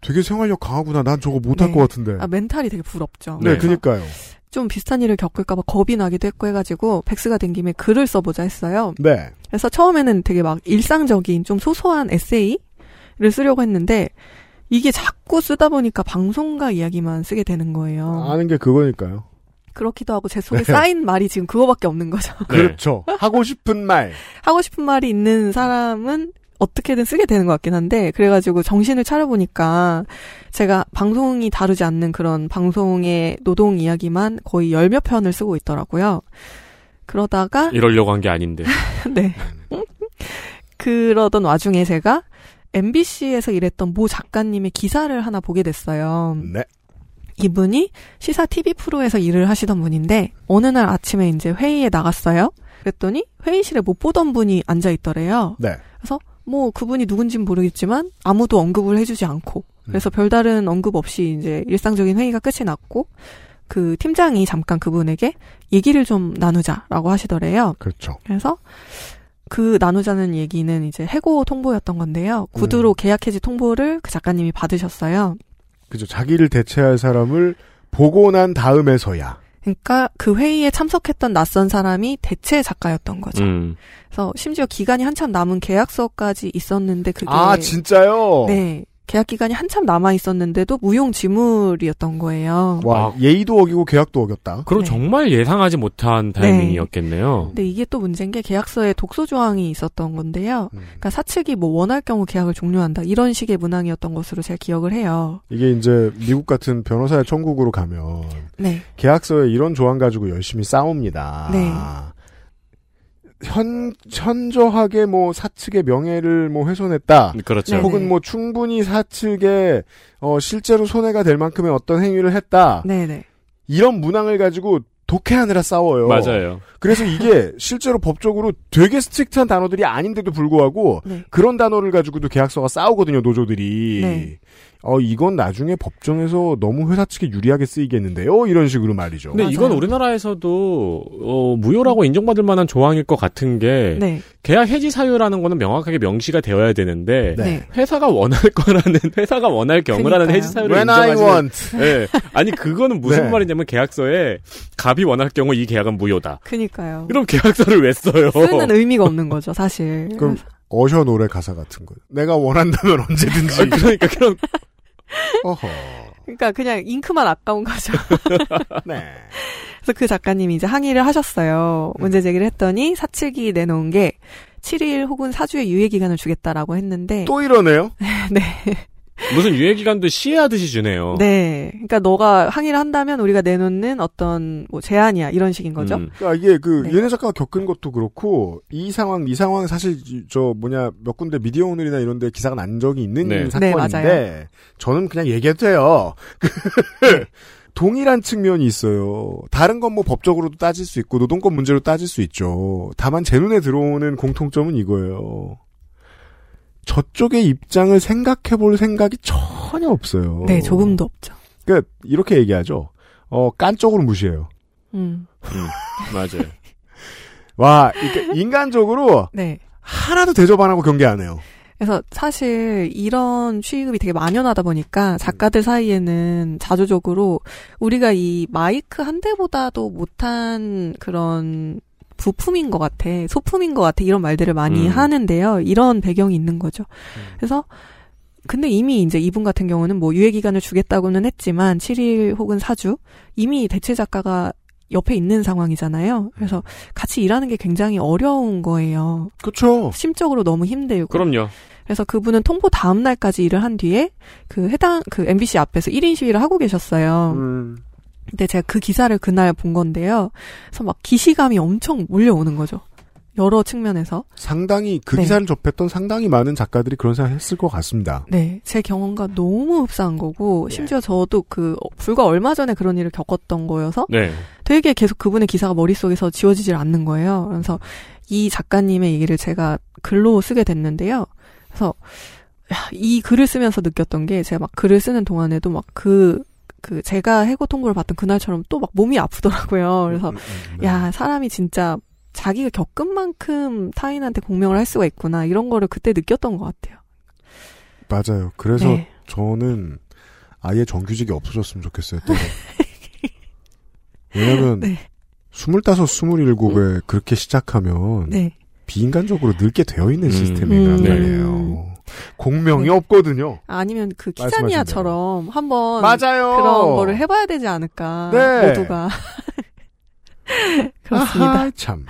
되게 생활력 강하구나. 난 저거 못할 네. 것 같은데. 아, 멘탈이 되게 부럽죠. 네, 그니까요. 좀 비슷한 일을 겪을까봐 겁이 나기도 했고 해가지고, 백수가 된 김에 글을 써보자 했어요. 네. 그래서 처음에는 되게 막 일상적인 좀 소소한 에세이를 쓰려고 했는데 이게 자꾸 쓰다 보니까 방송가 이야기만 쓰게 되는 거예요. 아는 게 그거니까요. 그렇기도 하고 제 속에 네. 쌓인 말이 지금 그거밖에 없는 거죠. 그렇죠. 하고 싶은 말. 하고 싶은 말이 있는 사람은 어떻게든 쓰게 되는 것 같긴 한데 그래가지고 정신을 차려보니까 제가 방송이 다루지 않는 그런 방송의 노동 이야기만 거의 열 몇 편을 쓰고 있더라고요. 그러다가 이러려고 한 게 아닌데. 네. 그러던 와중에 제가 MBC에서 일했던 모 작가님의 기사를 하나 보게 됐어요. 네. 이분이 시사 TV 프로에서 일을 하시던 분인데 어느 날 아침에 이제 회의에 나갔어요. 그랬더니 회의실에 못 보던 분이 앉아 있더래요. 네. 그래서 뭐 그분이 누군진 모르겠지만 아무도 언급을 해주지 않고 그래서 별다른 언급 없이 이제 일상적인 회의가 끝이 났고 그 팀장이 잠깐 그분에게 얘기를 좀 나누자라고 하시더래요. 그렇죠. 그래서 그 나누자는 얘기는 이제 해고 통보였던 건데요. 구두로 계약 해지 통보를 그 작가님이 받으셨어요. 그죠. 자기를 대체할 사람을 보고 난 다음에서야. 그러니까 그 회의에 참석했던 낯선 사람이 대체 작가였던 거죠. 음. 그래서 심지어 기간이 한참 남은 계약서까지 있었는데 그게 아, 진짜요? 네. 계약 기간이 한참 남아 있었는데도 무용지물이었던 거예요. 와, 예의도 어기고 계약도 어겼다. 그럼 네. 정말 예상하지 못한 타이밍이었겠네요. 근데 이게 또 문제인 게 계약서에 독소 조항이 있었던 건데요. 음. 그러니까 사측이 뭐 원할 경우 계약을 종료한다 이런 식의 문항이었던 것으로 제가 기억을 해요. 이게 이제 미국 같은 변호사의 천국으로 가면 네. 계약서에 이런 조항 가지고 열심히 싸웁니다. 네. 현 현저하게 뭐 사측의 명예를 뭐 훼손했다. 그렇죠. 네네. 혹은 뭐 충분히 사측에 어 실제로 손해가 될 만큼의 어떤 행위를 했다. 네네. 이런 문항을 가지고 독해하느라 싸워요. 맞아요. 그래서 이게 실제로 법적으로 되게 strict한 단어들이 아닌데도 불구하고 네. 그런 단어를 가지고도 계약서가 싸우거든요, 노조들이. 네. 어, 이건 나중에 법정에서 너무 회사 측에 유리하게 쓰이겠는데요? 이런 식으로 말이죠. 근데 이건 맞아요. 우리나라에서도 어, 무효라고 인정받을 만한 조항일 것 같은 게 네. 계약 해지 사유라는 거는 명확하게 명시가 되어야 되는데 네. 네. 회사가 원할 거라는 회사가 원할 경우라는 그러니까요. 해지 사유를 When I 인정하지 want. 네. 아니 그거는 무슨 네. 말이냐면 계약서에 갑이 원할 경우 이 계약은 무효다. 그니까요. 그럼 계약서를 왜 써요? 쓰는 의미가 없는 거죠, 사실. 그럼 어셔 노래 가사 같은 거. 내가 원한다면 언제든지. 그러니까 그럼 어허. 그러니까 그냥 잉크만 아까운 거죠. 네. 그래서 그 작가님이 이제 항의를 하셨어요. 음. 문제 제기를 했더니 사측이 내놓은 게 7일 혹은 4주의 유예 기간을 주겠다라고 했는데 또 이러네요? 네. 무슨 유예 기간도 시해하듯이 주네요. 네. 그러니까 너가 항의를 한다면 우리가 내놓는 어떤 뭐 제안이야 이런 식인 거죠. 음. 그러니까 이게 그 네. 윤혜 작가가 겪은 것도 그렇고 이 상황 이 상황 사실 저 뭐냐 몇 군데 미디어 오늘이나 이런 데 기사가 난 적이 있는 네. 사건인데 네, 저는 그냥 얘기해도 돼요. 동일한 측면이 있어요. 다른 건 뭐 법적으로도 따질 수 있고 노동권 문제로 따질 수 있죠. 다만 제 눈에 들어오는 공통점은 이거예요. 저쪽의 입장을 생각해 볼 생각이 전혀 없어요. 네, 조금도 없죠. 그러니까 이렇게 얘기하죠. 어, 깐쪽으로 무시해요. 음. 음, 맞아요. 와, 그러니까 인간적으로 네. 하나도 대접 안 하고 경계 안 해요. 그래서 사실 이런 취급이 되게 만연하다 보니까 작가들 사이에는 자조적으로 우리가 이 마이크 한 대보다도 못한 그런 부품인 것 같아, 소품인 것 같아 이런 말들을 많이 음. 하는데요. 이런 배경이 있는 거죠. 그래서 근데 이미 이제 이분 같은 경우는 뭐 유예 기간을 주겠다고는 했지만 7일 혹은 4주 이미 대체 작가가 옆에 있는 상황이잖아요. 그래서 같이 일하는 게 굉장히 어려운 거예요. 그렇죠. 심적으로 너무 힘들고. 그럼요. 그래서 그분은 통보 다음 날까지 일을 한 뒤에 그 해당 그 MBC 앞에서 1인 시위를 하고 계셨어요. 음. 근데 제가 그 기사를 그날 본 건데요. 그래서 막 기시감이 엄청 몰려오는 거죠. 여러 측면에서. 상당히 그 네. 기사를 접했던 상당히 많은 작가들이 그런 생각을 했을 것 같습니다. 네, 제 경험과 너무 흡사한 거고 심지어 저도 그 어, 불과 얼마 전에 그런 일을 겪었던 거여서 네. 되게 계속 그분의 기사가 머릿속에서 지워지질 않는 거예요. 그래서 이 작가님의 얘기를 제가 글로 쓰게 됐는데요. 그래서 야, 이 글을 쓰면서 느꼈던 게 제가 막 글을 쓰는 동안에도 막 그 그 제가 해고 통보를 받던 그날처럼 또 막 몸이 아프더라고요. 그래서 야 사람이 진짜 자기가 겪은 만큼 타인한테 공명을 할 수가 있구나 이런 거를 그때 느꼈던 것 같아요. 맞아요. 그래서 네. 저는 아예 정규직이 없어졌으면 좋겠어요. 때로. 왜냐면 네. 스물다섯, 스물일곱에 그렇게 시작하면 네. 비인간적으로 늙게 되어 있는 음. 시스템이란 음. 말이에요. 공명이 네. 없거든요. 아니면 그 말씀하신 키자니아처럼 한번 맞아요. 그런 거를 해봐야 되지 않을까 네. 모두가 그렇습니다. 아하, 참.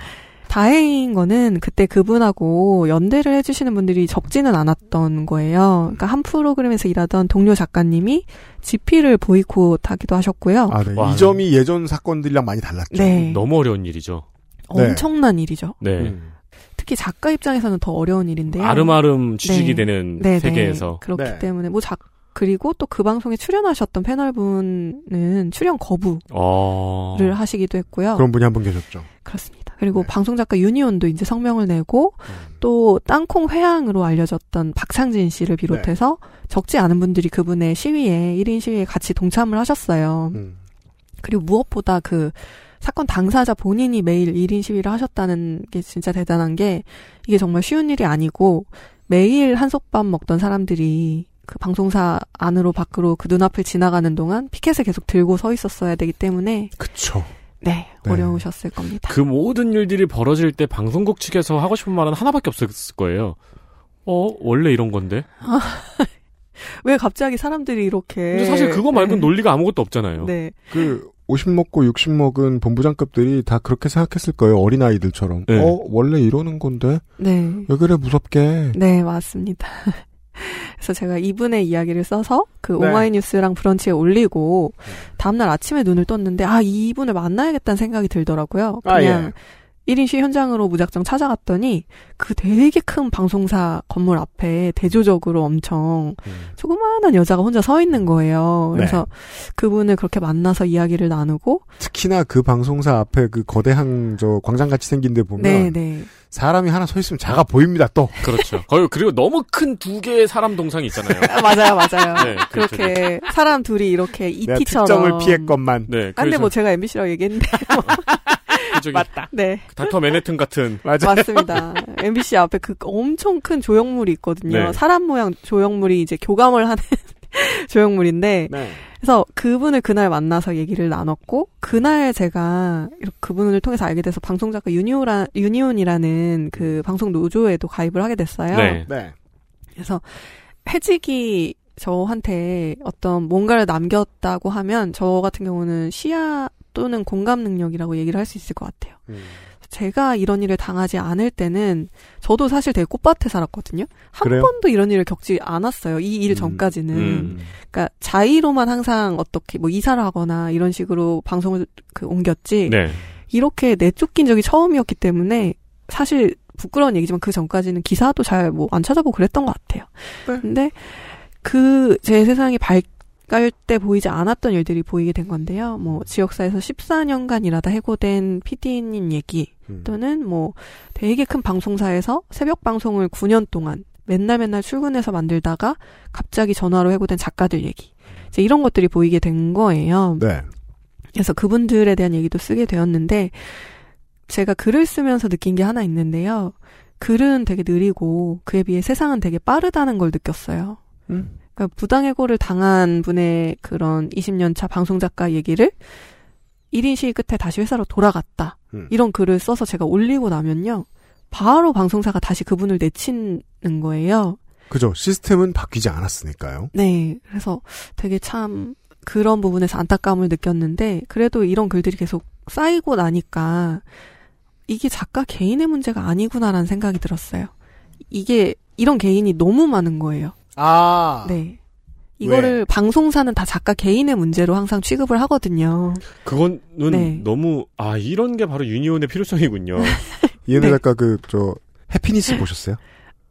다행인 거는 그때 그분하고 연대를 해주시는 분들이 적지는 않았던 거예요. 그러니까 한 프로그램에서 일하던 동료 작가님이 GP를 보이콧하기도 하셨고요. 아, 네. 와. 이 점이 예전 사건들이랑 많이 달랐죠. 네, 너무 어려운 일이죠. 네. 엄청난 일이죠. 네. 음. 특히 작가 입장에서는 더 어려운 일인데요. 아름아름 취직이 네. 되는 네, 세계에서 네. 그렇기 네. 때문에 뭐 작, 그리고 또 그 방송에 출연하셨던 패널분은 출연 거부를 어. 하시기도 했고요. 그런 분이 한 분 계셨죠. 그렇습니다. 그리고 네. 방송작가 유니온도 이제 성명을 내고 음. 또 땅콩 회항으로 알려졌던 박상진 씨를 비롯해서 네. 적지 않은 분들이 그분의 시위에 1인 시위에 같이 동참을 하셨어요. 음. 그리고 무엇보다 그 사건 당사자 본인이 매일 1인 시위를 하셨다는 게 진짜 대단한 게 이게 정말 쉬운 일이 아니고 매일 한솥밥 먹던 사람들이 그 방송사 안으로 밖으로 그 눈앞을 지나가는 동안 피켓을 계속 들고 서 있었어야 되기 때문에 그쵸. 네, 네. 어려우셨을 겁니다. 그 모든 일들이 벌어질 때 방송국 측에서 하고 싶은 말은 하나밖에 없었을 거예요. 어, 원래 이런 건데? 왜 갑자기 사람들이 이렇게 근데 사실 그거 말고는 네. 논리가 아무것도 없잖아요. 네. 그, 50 먹고 60 먹은 본부장급들이 다 그렇게 생각했을 거예요. 어린 아이들처럼. 네. 어, 원래 이러는 건데? 네. 왜 그래, 무섭게. 네, 맞습니다. 그래서 제가 이분의 이야기를 써서 그 네. 오마이뉴스랑 브런치에 올리고 다음날 아침에 눈을 떴는데 아 이분을 만나야겠다는 생각이 들더라고요. 아, 그냥 예. 1인 시 현장으로 무작정 찾아갔더니 그 되게 큰 방송사 건물 앞에 대조적으로 엄청 음. 조그마한 여자가 혼자 서 있는 거예요. 네. 그래서 그분을 그렇게 만나서 이야기를 나누고 특히나 그 방송사 앞에 그 거대한 저 광장 같이 생긴 데 보면 네, 네. 사람이 하나 서 있으면 작아 보입니다, 또. 그렇죠. 거의 그리고 너무 큰 두 개의 사람 동상이 있잖아요. 아, 맞아요, 맞아요. 네, 그렇게 사람 둘이 이렇게 내가 ET처럼 특정을 피했건만. 네. 아, 근데 그래서 뭐 제가 MBC라고 얘기했는데 그쪽이 맞다. 네. 닥터 맨해튼 같은 맞아. 맞습니다. MBC 앞에 그 엄청 큰 조형물이 있거든요. 네. 사람 모양 조형물이 이제 교감을 하는 조형물인데 네. 그래서 그분을 그날 만나서 얘기를 나눴고 그날 제가 이렇게 그분을 통해서 알게 돼서 방송 작가 유니오라 유니온이라는 그 방송 노조에도 가입을 하게 됐어요. 네. 네. 그래서 해직이 저한테 어떤 뭔가를 남겼다고 하면 저 같은 경우는 시야 또는 공감 능력이라고 얘기를 할 수 있을 것 같아요. 음. 제가 이런 일을 당하지 않을 때는 저도 사실 되게 꽃밭에 살았거든요. 한 그래요? 번도 이런 일을 겪지 않았어요. 이일 음, 전까지는. 음. 그러니까 자의로만 항상 어떻게 뭐 이사를 하거나 이런 식으로 방송을 그 옮겼지. 네. 이렇게 내쫓긴 적이 처음이었기 때문에 사실 부끄러운 얘기지만 그 전까지는 기사도 잘 뭐 안 찾아보고 그랬던 것 같아요. 네. 근데 그 제 세상이 밝 을때 보이지 않았던 일들이 보이게 된 건데요. 뭐 지역사에서 14년간 일하다 해고된 PD님 얘기 음. 또는 뭐 되게 큰 방송사에서 새벽 방송을 9년 동안 맨날 맨날 출근해서 만들다가 갑자기 전화로 해고된 작가들 얘기. 이제 이런 것들이 보이게 된 거예요. 네. 그래서 그분들에 대한 얘기도 쓰게 되었는데 제가 글을 쓰면서 느낀 게 하나 있는데요. 글은 되게 느리고 그에 비해 세상은 되게 빠르다는 걸 느꼈어요. 음. 그러니까 부당해고를 당한 분의 그런 20년 차 방송 작가 얘기를 1인 시위 끝에 다시 회사로 돌아갔다. 음. 이런 글을 써서 제가 올리고 나면요. 바로 방송사가 다시 그분을 내치는 거예요. 그죠. 시스템은 바뀌지 않았으니까요. 네. 그래서 되게 참 그런 부분에서 안타까움을 느꼈는데 그래도 이런 글들이 계속 쌓이고 나니까 이게 작가 개인의 문제가 아니구나라는 생각이 들었어요. 이게 이런 개인이 너무 많은 거예요. 아. 네. 이거를 왜? 방송사는 다 작가 개인의 문제로 항상 취급을 하거든요. 그거는 네. 너무 아 이런 게 바로 union의 필요성이군요. 이은혜 네. 작가 그 저 해피니스 보셨어요?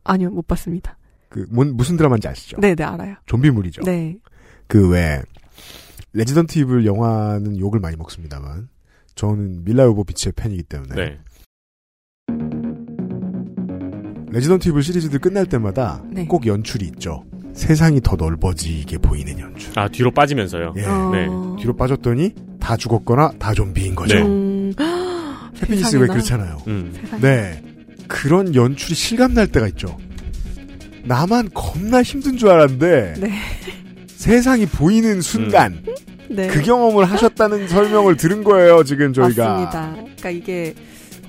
아니요, 못 봤습니다. 그 뭔, 무슨 드라마인지 아시죠? 네, 네, 알아요. 좀비물이죠. 네. 그 왜 레지던트 이블 영화는 욕을 많이 먹습니다만 저는 밀라 요보비치의 팬이기 때문에 네. 레지던트 이블 시리즈들 끝날 때마다 네. 꼭 연출이 있죠. 세상이 더 넓어지게 보이는 연출. 아 뒤로 빠지면서요. 예. 어. 네. 뒤로 빠졌더니 다 죽었거나 다 좀비인 거죠. 네. 음, 해피니스 왜. 그렇잖아요. 음. 네. 그런 연출이 실감 날 때가 있죠. 나만 겁나 힘든 줄 알았는데 네. 세상이 보이는 순간 네. 그 경험을 하셨다는 설명을 들은 거예요. 지금 저희가. 맞습니다. 그러니까 이게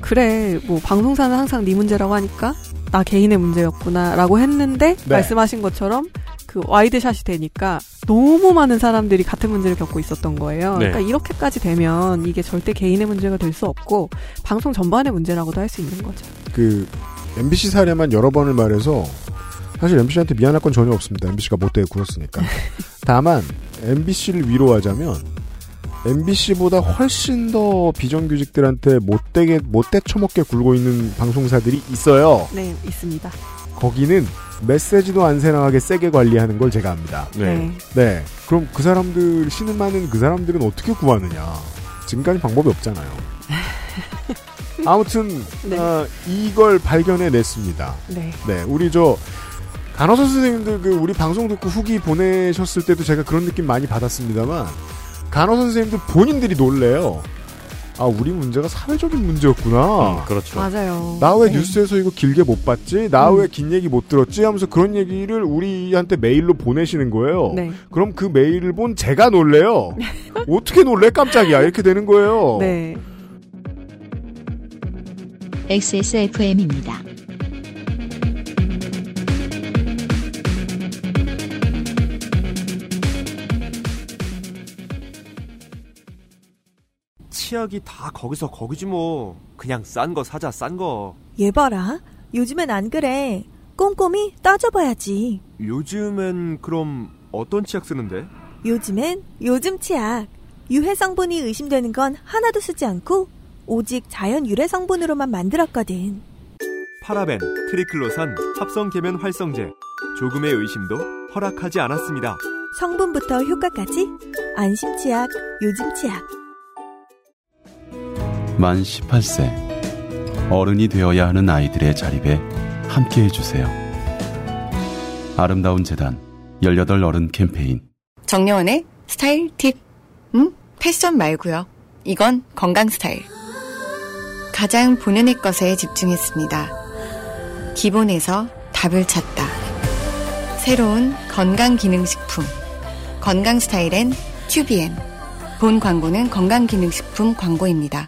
그래 뭐 방송사는 항상 네 문제라고 하니까 나 개인의 문제였구나라고 했는데 네. 말씀하신 것처럼 그 와이드샷이 되니까 너무 많은 사람들이 같은 문제를 겪고 있었던 거예요. 네. 그러니까 이렇게까지 되면 이게 절대 개인의 문제가 될 수 없고 방송 전반의 문제라고도 할 수 있는 거죠. 그 MBC 사례만 여러 번을 말해서 사실 MBC한테 미안할 건 전혀 없습니다. MBC가 못되게 굴었으니까. 다만 MBC를 위로하자면 MBC보다 훨씬 더 비정규직들한테 못되게 못돼 처먹게 굴고 있는 방송사들이 있어요. 네, 있습니다. 거기는 메시지도 안 새나가게 세게 관리하는 걸 제가 압니다. 네. 네. 그럼 그 사람들 신을 많은 그 사람들은 어떻게 구하느냐? 지금까지 방법이 없잖아요. 아무튼 네. 아, 이걸 발견해 냈습니다. 네. 네, 우리 저 간호사 선생님들 그 우리 방송 듣고 후기 보내셨을 때도 제가 그런 느낌 많이 받았습니다만 간호사 선생님들 본인들이 놀래요. 아, 우리 문제가 사회적인 문제였구나. 음, 그렇죠. 맞아요. 나왜 네. 뉴스에서 이거 길게 못 봤지? 나 음. 왜긴 얘기 못 들었지? 하면서 그런 얘기를 우리한테 메일로 보내시는 거예요. 네. 그럼 그 메일을 본 제가 놀래요. 어떻게 놀래? 깜짝이야. 이렇게 되는 거예요. 네. XSFM입니다. 치약이 다 거기서 거기지 뭐. 그냥 싼 거 사자 싼 거. 얘 봐라. 요즘엔 안 그래. 꼼꼼히 따져봐야지. 요즘엔 그럼 어떤 치약 쓰는데? 요즘엔 요즘 치약. 유해 성분이 의심되는 건 하나도 쓰지 않고 오직 자연 유래 성분으로만 만들었거든. 파라벤, 트리클로산, 합성 계면 활성제. 조금의 의심도 허락하지 않았습니다. 성분부터 효과까지 안심 치약, 요즘 치약. 만 18세 어른이 되어야 하는 아이들의 자립에 함께 해 주세요. 아름다운 재단 18 어른 캠페인 정려원의 스타일 팁. 음? 패션 말고요. 이건 건강 스타일. 가장 본연의 것에 집중했습니다. 기본에서 답을 찾다. 새로운 건강 기능식품. 건강 스타일엔 튜비엔. 본 광고는 건강기능식품 광고입니다.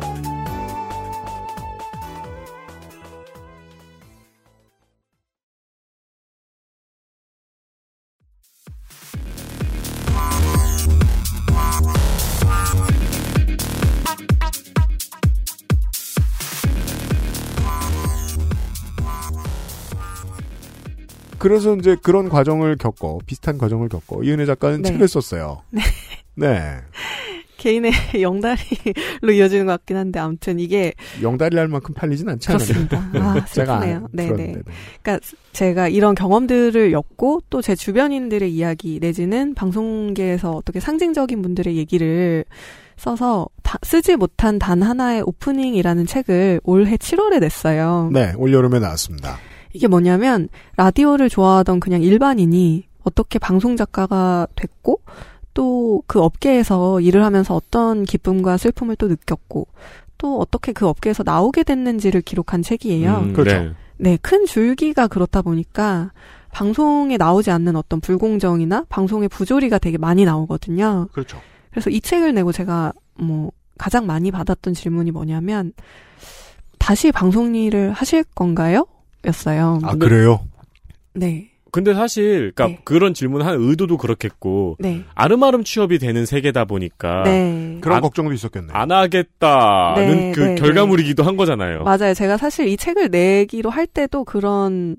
그래서 이제 그런 과정을 겪어 비슷한 과정을 겪어 이은혜 작가는 네. 책을 썼어요. 네. 네. 개인의 영다리로 이어지는 것 같긴 한데 아무튼 이게 영달이 할 만큼 팔리진 않지 않아요. 그렇습니다. 아, 제가 슬프네요. 안 네네. 들었는데. 그러니까 제가 이런 경험들을 엮고 또 제 주변인들의 이야기 내지는 방송계에서 어떻게 상징적인 분들의 얘기를 써서 다- 쓰지 못한 단 하나의 오프닝이라는 책을 올해 7월에 냈어요. 네, 올 여름에 나왔습니다. 이게 뭐냐면 라디오를 좋아하던 그냥 일반인이 어떻게 방송 작가가 됐고 또 그 업계에서 일을 하면서 어떤 기쁨과 슬픔을 또 느꼈고 또 어떻게 그 업계에서 나오게 됐는지를 기록한 책이에요. 음, 그렇죠. 네. 네, 큰 줄기가 그렇다 보니까 방송에 나오지 않는 어떤 불공정이나 방송의 부조리가 되게 많이 나오거든요. 그렇죠. 그래서 이 책을 내고 제가 뭐 가장 많이 받았던 질문이 뭐냐면 다시 방송 일을 하실 건가요? 책이었어요. 아, 그래요? 네. 근데 사실 그러니까 그런 질문한 의도도 그렇겠고 네. 아름아름 취업이 되는 세계다 보니까 네. 그런 안- 걱정도 있었겠네. 안 하겠다는 네, 그 네, 결과물이기도 한 거잖아요. 맞아요. 제가 사실 이 책을 내기로 할 때도 그런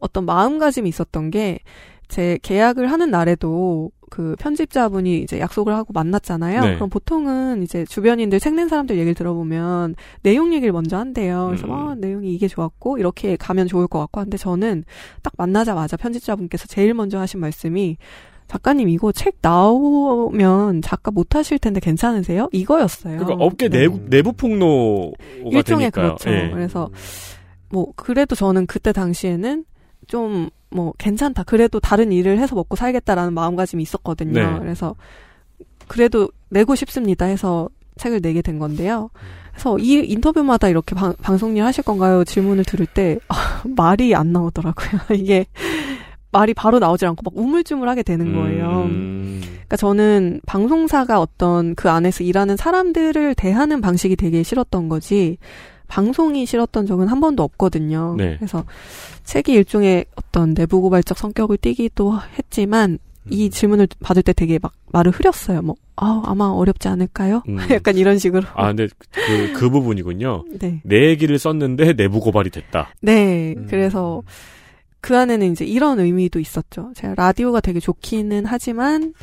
어떤 마음가짐이 있었던 게, 제 계약을 하는 날에도 그 편집자분이 이제 약속을 하고 만났잖아요. 네. 그럼 보통은 이제 주변인들 책 낸 사람들 얘기를 들어보면 내용 얘기를 먼저 한대요. 그래서 음. 아, 내용이 이게 좋았고 이렇게 가면 좋을 것 같고 한데 저는 딱 만나자마자 편집자분께서 제일 먼저 하신 말씀이 작가님 이거 책 나오면 작가 못 하실 텐데 괜찮으세요? 이거였어요. 그러니까 업계 네. 내부 내부 폭로가 일종의 되니까요. 그렇죠. 예. 그래서 뭐 그래도 저는 그때 당시에는 좀 뭐 괜찮다. 그래도 다른 일을 해서 먹고 살겠다라는 마음가짐이 있었거든요. 네. 그래서 그래도 내고 싶습니다 해서 책을 내게 된 건데요. 그래서 이 인터뷰마다 이렇게 방, 방송일 하실 건가요? 질문을 들을 때 아, 말이 안 나오더라고요. 이게 말이 바로 나오질 않고 막 우물쭈물하게 되는 거예요. 음. 그러니까 저는 방송사가 어떤 그 안에서 일하는 사람들을 대하는 방식이 되게 싫었던 거지 방송이 싫었던 적은 한 번도 없거든요. 네. 그래서 책이 일종의 어떤 내부 고발적 성격을 띠기도 했지만 이 질문을 받을 때 되게 막 말을 흐렸어요. 뭐 아, 아마 어렵지 않을까요? 음. 약간 이런 식으로. 아 근데 그, 그 부분이군요. 네. 내 얘기를 썼는데 내부 고발이 됐다. 네. 그래서 그 안에는 이제 이런 의미도 있었죠. 제가 라디오가 되게 좋기는 하지만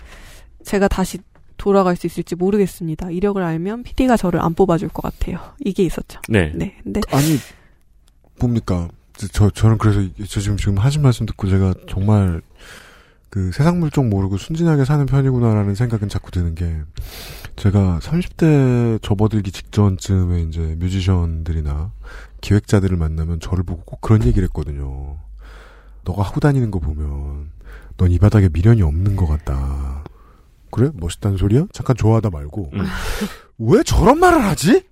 제가 다시 돌아갈 수 있을지 모르겠습니다. 이력을 알면 PD가 저를 안 뽑아줄 것 같아요. 이게 있었죠. 네. 네. 근데 아니 뭡니까? 저 저는 그래서 저 지금 지금 하신 말씀 듣고 제가 정말 그 세상 물정 모르고 순진하게 사는 편이구나라는 생각은 자꾸 드는 게 제가 30대 접어들기 직전쯤에 이제 뮤지션들이나 기획자들을 만나면 저를 보고 꼭 그런 얘기를 했거든요. 너가 하고 다니는 거 보면 넌 이 바닥에 미련이 없는 것 같다. 그래? 멋있다는 소리야? 잠깐 좋아하다 말고 왜 저런 말을 하지?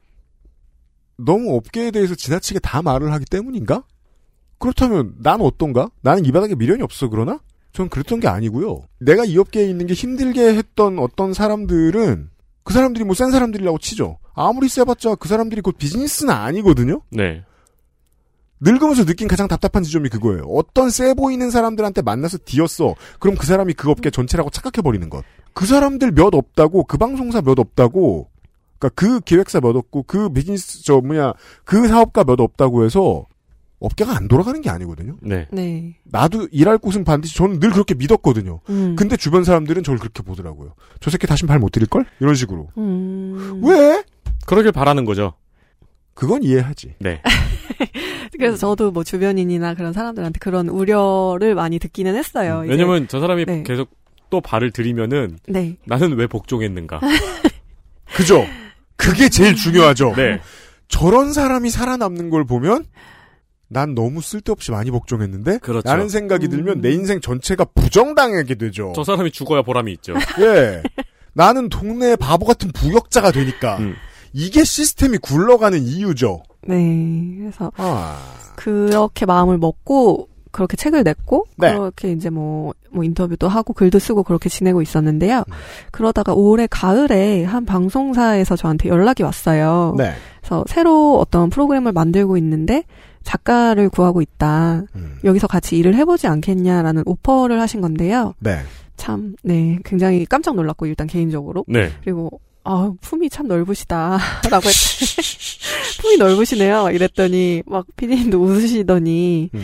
너무 업계에 대해서 지나치게 다 말을 하기 때문인가? 그렇다면 난 어떤가? 나는 이 바닥에 미련이 없어 그러나? 전 그랬던 게 아니고요. 내가 이 업계에 있는 게 힘들게 했던 어떤 사람들은 그 사람들이 뭐 센 사람들이라고 치죠. 아무리 세봤자 그 사람들이 곧 비즈니스는 아니거든요. 네. 늙으면서 느낀 가장 답답한 지점이 그거예요. 어떤 세 보이는 사람들한테 만나서 뒤었어. 그럼 그 사람이 그 업계 전체라고 착각해버리는 것. 그 사람들 몇 없다고, 그 방송사 몇 없다고, 그니까 그 기획사 몇 없고, 그 비즈니스, 저 뭐냐, 그 사업가 몇 없다고 해서 업계가 안 돌아가는 게 아니거든요. 네. 네. 나도 일할 곳은 반드시 저는 늘 그렇게 믿었거든요. 음. 근데 주변 사람들은 저를 그렇게 보더라고요. 저 새끼 다신 발못 들일 걸? 이런 식으로. 음. 왜? 그러길 바라는 거죠. 그건 이해하지. 네. 그래서 저도 뭐 주변인이나 그런 사람들한테 그런 우려를 많이 듣기는 했어요. 이제. 왜냐면 저 사람이 네. 계속 또 발을 들이면은 네. 나는 왜 복종했는가. 그죠? 그게 제일 중요하죠. 네. 저런 사람이 살아남는 걸 보면 난 너무 쓸데없이 많이 복종했는데 그렇죠. 라는 생각이 들면 내 인생 전체가 부정당하게 되죠. 저 사람이 죽어야 보람이 있죠. 예. 나는 동네 바보 같은 부역자가 되니까 음. 이게 시스템이 굴러가는 이유죠. 네. 그래서 아. 그렇게 마음을 먹고 그렇게 책을 냈고 네. 그렇게 이제 뭐, 뭐 인터뷰도 하고 글도 쓰고 그렇게 지내고 있었는데요. 그러다가 올해 가을에 한 방송사에서 저한테 연락이 왔어요. 네. 그래서 새로 어떤 프로그램을 만들고 있는데 작가를 구하고 있다. 음. 여기서 같이 일을 해보지 않겠냐라는 오퍼를 하신 건데요. 네. 참, 네, 굉장히 깜짝 놀랐고 일단 개인적으로. 네. 그리고 아 품이 참 넓으시다 라고 했더니 품이 넓으시네요. 이랬더니 막 피디님도 웃으시더니 음.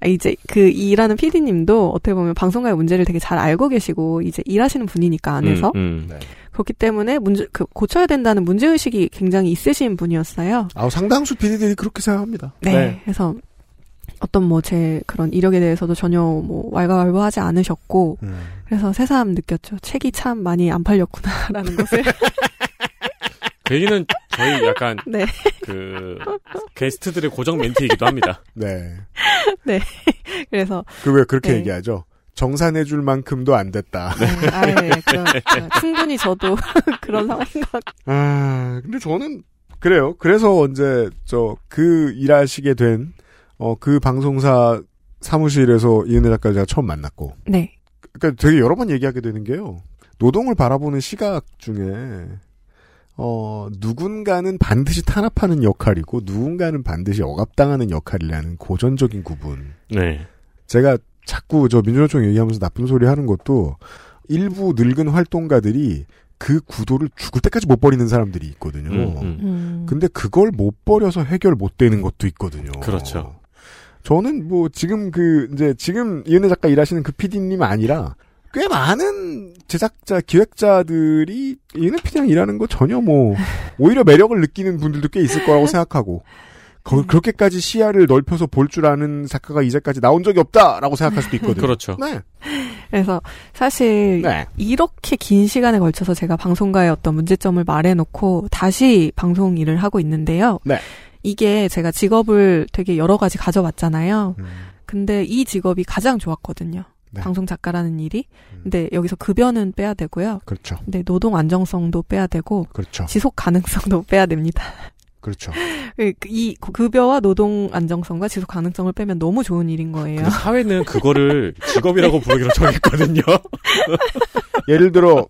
아, 이제 그 일하는 피디님도 어떻게 보면 방송가의 문제를 되게 잘 알고 계시고 이제 일하시는 분이니까 안에서 음, 음. 그렇기 때문에 문제 그 고쳐야 된다는 문제 의식이 굉장히 있으신 분이었어요. 아, 상당수 PD들이 그렇게 생각합니다. 네. 그래서 어떤 뭐 제 그런 이력에 대해서도 전혀 뭐 왈가왈부하지 않으셨고 음. 그래서 새삼 느꼈죠. 책이 참 많이 안 팔렸구나라는 것을. 그 얘기는 저희 약간 네. 그 게스트들의 고정 멘트이기도 합니다. 네. 네. 그래서 그 왜 그렇게 네. 얘기하죠? 정산해줄 만큼도 안 됐다. 네, 그런, 그 충분히 저도 그런 상황인 것 같고. 아, 근데 저는 그래요. 그래서 언제 저 그 일하시게 된 어 그 방송사 사무실에서 이은혜 작가를 제가 처음 만났고. 네. 그러니까 되게 여러 번 얘기하게 되는 게요. 노동을 바라보는 시각 중에 어, 누군가는 반드시 탄압하는 역할이고 누군가는 반드시 억압당하는 역할이라는 고전적인 구분. 네. 제가 자꾸 저 민주노총 얘기하면서 나쁜 소리 하는 것도 일부 늙은 활동가들이 그 구도를 죽을 때까지 못 버리는 사람들이 있거든요. 음, 음. 음. 근데 그걸 못 버려서 해결 못 되는 것도 있거든요. 그렇죠. 저는 뭐 지금 그 이제 지금 이은혜 작가 일하시는 그 PD님 아니라 꽤 많은 제작자 기획자들이 이은혜 PD랑 일하는 거 전혀 뭐 오히려 매력을 느끼는 분들도 꽤 있을 거라고 생각하고 거, 그렇게까지 시야를 넓혀서 볼 줄 아는 작가가 이제까지 나온 적이 없다라고 생각할 수도 있거든요. 그렇죠. 네. 그래서 사실 네. 이렇게 긴 시간에 걸쳐서 제가 방송가의 어떤 문제점을 말해놓고 다시 방송 일을 하고 있는데요. 네. 이게 제가 직업을 되게 여러 가지 가져왔잖아요. 음. 근데 이 직업이 가장 좋았거든요. 네. 방송 작가라는 일이. 근데 여기서 급여는 빼야 되고요. 그렇죠. 근데 노동 안정성도 빼야 되고 그렇죠. 지속 가능성도 빼야 됩니다. 그렇죠. 그- 이 급여와 노동 안정성과 지속 가능성을 빼면 너무 좋은 일인 거예요. 사회는 그거를 직업이라고 부르기로 정했거든요. 예를 들어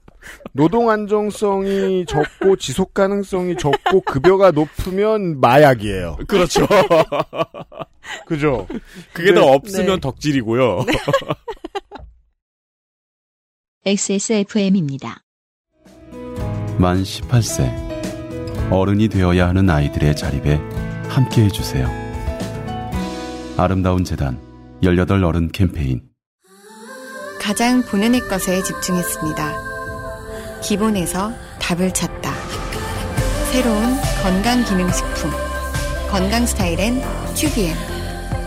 노동 안정성이 적고 지속 가능성이 적고 급여가 높으면 마약이에요. 그렇죠. 그죠? 그게 더 없으면 네. 덕질이고요. XSFM입니다. 만 18세 어른이 되어야 하는 아이들의 자립에 함께 해주세요. 아름다운 재단 18 어른 캠페인 가장 본연의 것에 집중했습니다. 기본에서 답을 찾다. 새로운 건강기능식품. 건강 스타일엔 튜비엔.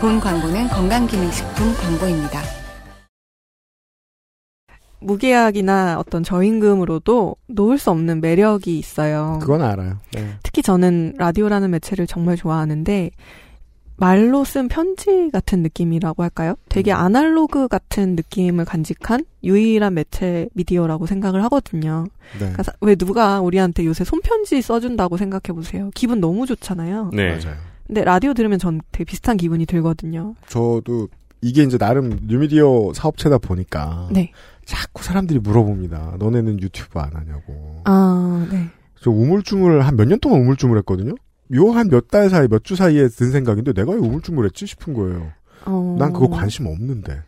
본 광고는 건강기능식품 광고입니다. 무계약이나 어떤 저임금으로도 놓을 수 없는 매력이 있어요. 그건 알아요. 네. 특히 저는 라디오라는 매체를 정말 좋아하는데 말로 쓴 편지 같은 느낌이라고 할까요? 되게 음. 아날로그 같은 느낌을 간직한 유일한 매체 미디어라고 생각을 하거든요. 네. 그러니까 사- 왜 누가 우리한테 요새 손편지 써준다고 생각해 보세요. 기분 너무 좋잖아요. 네. 맞아요. 근데 라디오 들으면 전 되게 비슷한 기분이 들거든요. 저도 이게 이제 나름 뉴미디어 사업체다 보니까 네. 자꾸 사람들이 물어봅니다. 너네는 유튜브 안 하냐고. 아, 네. 저 우물쭈물 한 몇 년 동안 우물쭈물 했거든요. 요 한 몇 달 사이 몇 주 사이에 든 생각인데 내가 왜 우물쭈물했지 싶은 거예요. 어... 난 그거 관심 없는데.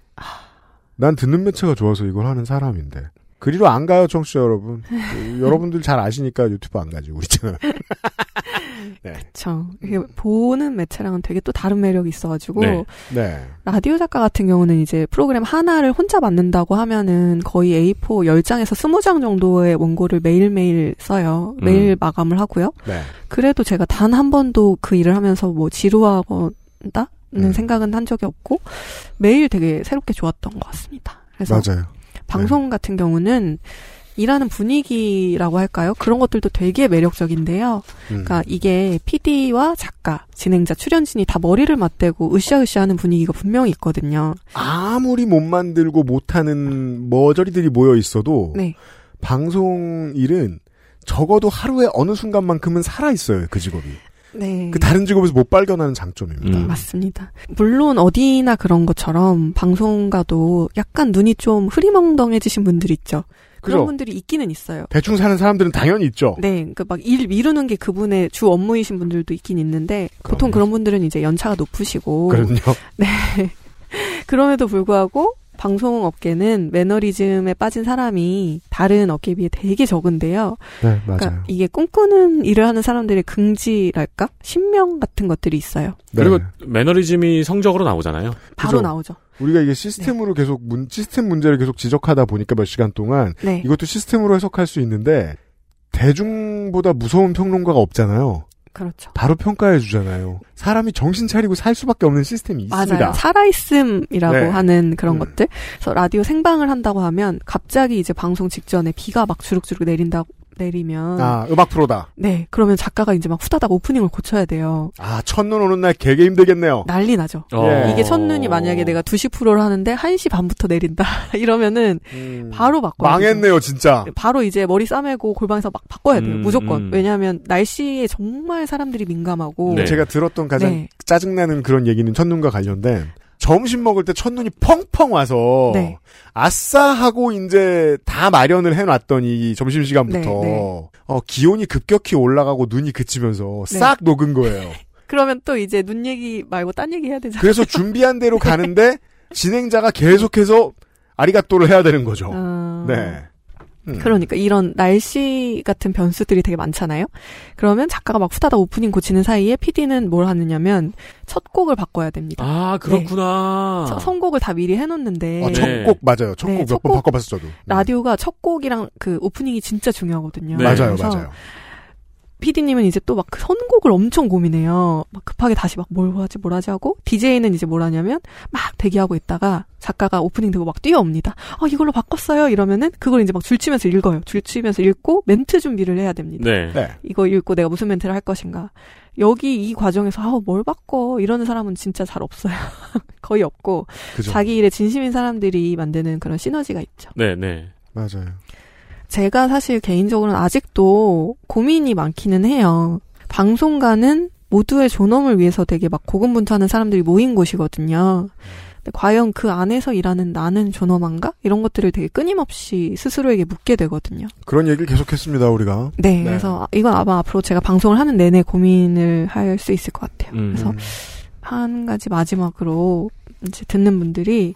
난 듣는 매체가 좋아서 이걸 하는 사람인데. 그리로 안 가요, 청취자 여러분. 그, 여러분들 잘 아시니까 유튜브 안 가지, 우리 채널. 네. 그쵸. 이게 보는 매체랑은 되게 또 다른 매력이 있어가지고 네. 네. 라디오 작가 같은 경우는 이제 프로그램 하나를 혼자 만든다고 하면은 거의 A4 10장에서 20장 정도의 원고를 매일매일 써요. 매일 음. 마감을 하고요. 네. 그래도 제가 단 한 번도 그 일을 하면서 뭐 지루하거나 는 음. 생각은 한 적이 없고 매일 되게 새롭게 좋았던 것 같습니다. 그래서 맞아요. 방송 같은 경우는 일하는 분위기라고 할까요? 그런 것들도 되게 매력적인데요. 음. 그러니까 이게 PD와 작가, 진행자, 출연진이 다 머리를 맞대고 으쌰으쌰 하는 분위기가 분명히 있거든요. 아무리 못 만들고 못하는 머저리들이 모여 있어도 네. 방송 일은 적어도 하루에 어느 순간만큼은 살아 있어요 그 직업이. 네. 그 다른 직업에서 못 발견하는 장점입니다. 음. 맞습니다. 물론 어디나 그런 것처럼 방송가도 약간 눈이 좀 흐리멍덩해지신 분들 있죠. 그런 그죠? 분들이 있기는 있어요. 대충 사는 사람들은 당연히 있죠. 네, 그막일 미루는 게 그분의 주 업무이신 분들도 있긴 있는데 보통 그런 분들은 이제 연차가 높으시고 그럼요. 네. 그럼에도 불구하고 방송 업계는 매너리즘에 빠진 사람이 다른 업계에 비해 되게 적은데요. 네, 맞아요. 그러니까 이게 꿈꾸는 일을 하는 사람들의 긍지랄까? 신명 같은 것들이 있어요. 그리고 네. 매너리즘이 성적으로 나오잖아요. 바로 그죠. 나오죠. 우리가 이게 시스템으로 계속 문, 시스템 문제를 계속 지적하다 보니까 몇 시간 동안 네. 이것도 시스템으로 해석할 수 있는데 대중보다 무서운 평론가가 없잖아요. 그렇죠. 바로 평가해 주잖아요. 사람이 정신 차리고 살 수밖에 없는 시스템이 있습니다. 맞아요. 살아있음이라고 네. 하는 그런 음. 것들. 그래서 라디오 생방을 한다고 하면 갑자기 이제 방송 직전에 비가 막 주룩주룩 내린다고 내리면 아, 음악 프로다. 네 그러면 작가가 이제 막 후다닥 오프닝을 고쳐야 돼요. 아, 첫눈 오는 날 개개 힘들겠네요. 난리 나죠. 어. 예. 이게 첫눈이 만약에 내가 2시 프로를 하는데 1시 반부터 내린다 이러면은 음, 바로 바꿔야 망했네요, 진짜. 바로 이제 머리 싸매고 골방에서 막 바꿔야 돼요. 음, 무조건. 음. 왜냐하면 날씨에 정말 사람들이 민감하고 네. 제가 들었던 가장 네. 짜증나는 그런 얘기는 첫눈과 관련된 점심 먹을 때 첫눈이 펑펑 와서 네. 아싸 하고 이제 다 마련을 해놨더니 점심 시간부터 네, 네. 어, 기온이 급격히 올라가고 눈이 그치면서 네. 싹 녹은 거예요. 그러면 또 이제 눈 얘기 말고 딴 얘기 해야 되잖아요. 그래서 준비한 대로 가는데 진행자가 계속해서 아리가또를 해야 되는 거죠. 어. 네. 음. 그러니까 이런 날씨 같은 변수들이 되게 많잖아요. 그러면 작가가 막 후다닥 오프닝 고치는 사이에 PD는 뭘 하느냐면 첫 곡을 바꿔야 됩니다. 아, 그렇구나. 서- 선곡을 다 미리 해놓는데 어, 첫곡 맞아요. 첫 네, 곡몇첫번 곡. 바꿔봤어 저도. 라디오가 첫 곡이랑 그 오프닝이 진짜 중요하거든요. 네. 맞아요, 맞아요. PD님은 이제 또 막그 선곡을 엄청 고민해요. 막 급하게 다시 막 뭘 하지, 뭘 하지 하고, DJ는 이제 뭘 하냐면, 막 대기하고 있다가, 작가가 오프닝 되고 막 뛰어옵니다. 아, 이걸로 바꿨어요. 이러면은, 그걸 이제 막 줄치면서 읽어요. 줄치면서 읽고, 멘트 준비를 해야 됩니다. 네. 이거 읽고 내가 무슨 멘트를 할 것인가. 여기 이 과정에서, 아우, 뭘 바꿔. 이러는 사람은 진짜 잘 없어요. 거의 없고, 그죠. 자기 일에 진심인 사람들이 만드는 그런 시너지가 있죠. 네, 네. 맞아요. 제가 사실 개인적으로는 아직도 고민이 많기는 해요. 방송가는 모두의 존엄을 위해서 되게 막 고군분투하는 사람들이 모인 곳이거든요. 근데 과연 그 안에서 일하는 나는 존엄한가? 이런 것들을 되게 끊임없이 스스로에게 묻게 되거든요. 그런 얘기를 계속했습니다 우리가. 네, 그래서 이건 아마 앞으로 제가 방송을 하는 내내 고민을 할 수 있을 것 같아요. 음. 그래서 한 가지 마지막으로 이제 듣는 분들이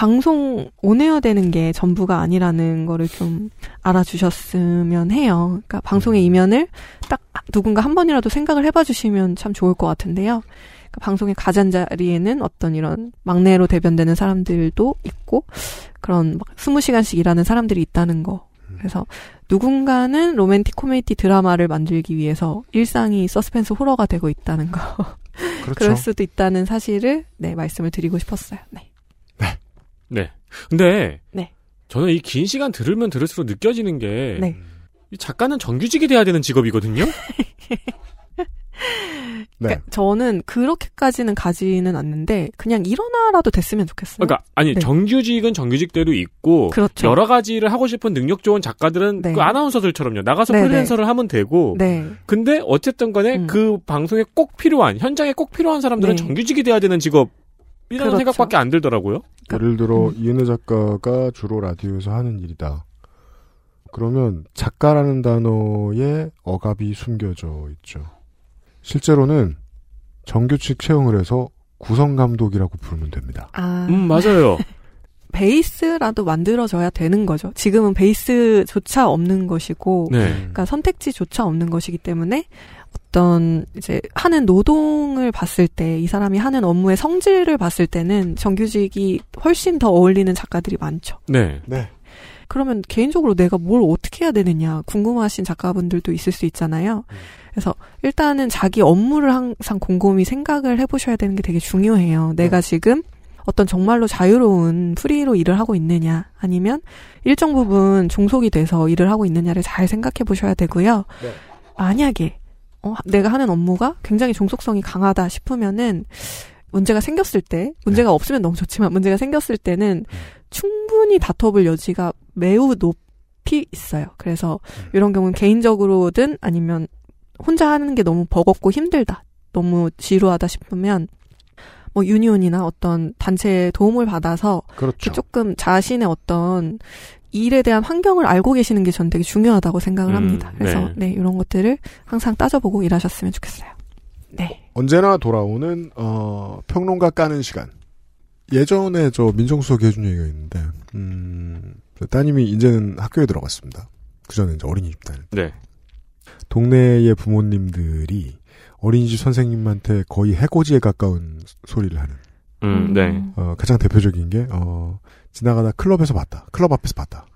방송 온에어 되는 게 전부가 아니라는 거를 좀 알아주셨으면 해요. 그러니까 방송의 이면을 딱 누군가 한 번이라도 생각을 해봐 주시면 참 좋을 것 같은데요. 그러니까 방송의 가장자리에는 어떤 이런 막내로 대변되는 사람들도 있고 그런 막 20시간씩 일하는 사람들이 있다는 거. 그래서 누군가는 로맨틱 코미디 드라마를 만들기 위해서 일상이 서스펜스 호러가 되고 있다는 거. 그렇죠. 그럴 수도 있다는 사실을 네 말씀을 드리고 싶었어요. 네. 네. 근데 네. 저는 이 긴 시간 들으면 들을수록 느껴지는 게 네. 이 작가는 정규직이 돼야 되는 직업이거든요. 네. 그러니까 저는 그렇게까지는 가지는 않는데 그냥 일어나라도 됐으면 좋겠어요. 그러니까 아니 네. 정규직은 정규직대로 있고 그렇죠. 여러 가지를 하고 싶은 능력 좋은 작가들은 네. 그 아나운서들처럼요. 나가서 네, 프리랜서를 하면 되고 네. 음. 근데 어쨌든 간에 그 방송에 꼭 필요한 현장에 꼭 필요한 사람들은 네. 정규직이 돼야 되는 직업 이라는 그렇죠. 생각밖에 안 들더라고요. 예를 들어 이은혜 작가가 주로 라디오에서 하는 일이다. 그러면 작가라는 단어에 억압이 숨겨져 있죠. 실제로는 정규직 채용을 해서 구성 감독이라고 부르면 됩니다. 아. 음, 맞아요. 베이스라도 만들어져야 되는 거죠. 지금은 베이스조차 없는 것이고, 네. 그러니까 선택지조차 없는 것이기 때문에 어떤 이제 하는 노동을 봤을 때 이 사람이 하는 업무의 성질을 봤을 때는 정규직이 훨씬 더 어울리는 작가들이 많죠. 네. 네. 그러면 개인적으로 내가 뭘 어떻게 해야 되느냐 궁금하신 작가분들도 있을 수 있잖아요. 그래서 일단은 자기 업무를 항상 곰곰이 생각을 해보셔야 되는 게 되게 중요해요. 내가 지금 어떤 정말로 자유로운 프리로 일을 하고 있느냐 아니면 일정 부분 종속이 돼서 일을 하고 있느냐를 잘 생각해 보셔야 되고요. 만약에 어, 내가 하는 업무가 굉장히 종속성이 강하다 싶으면은 문제가 생겼을 때 문제가 없으면 너무 좋지만 문제가 생겼을 때는 충분히 다퉈볼 여지가 매우 높이 있어요. 그래서 이런 경우는 개인적으로든 아니면 혼자 하는 게 너무 버겁고 힘들다, 너무 지루하다 싶으면 뭐 유니온이나 어떤 단체의 도움을 받아서 그렇죠. 이렇게 조금 자신의 어떤 일에 대한 환경을 알고 계시는 게 전 되게 중요하다고 생각을 음, 합니다. 그래서 네. 네. 이런 것들을 항상 따져보고 일하셨으면 좋겠어요. 네. 언제나 돌아오는 어, 평론가 까는 시간. 예전에 저 민정수석이 해준 얘기가 있는데, 음, 저 따님이 이제는 학교에 들어갔습니다. 그 전에 이제 어린이집 다닐 때. 네. 동네의 부모님들이 어린이집 선생님한테 거의 해코지에 가까운 소리를 하는. 음, 네. 어, 가장 대표적인 게, 어, 지나가다 클럽에서 봤다. 클럽 앞에서 봤다.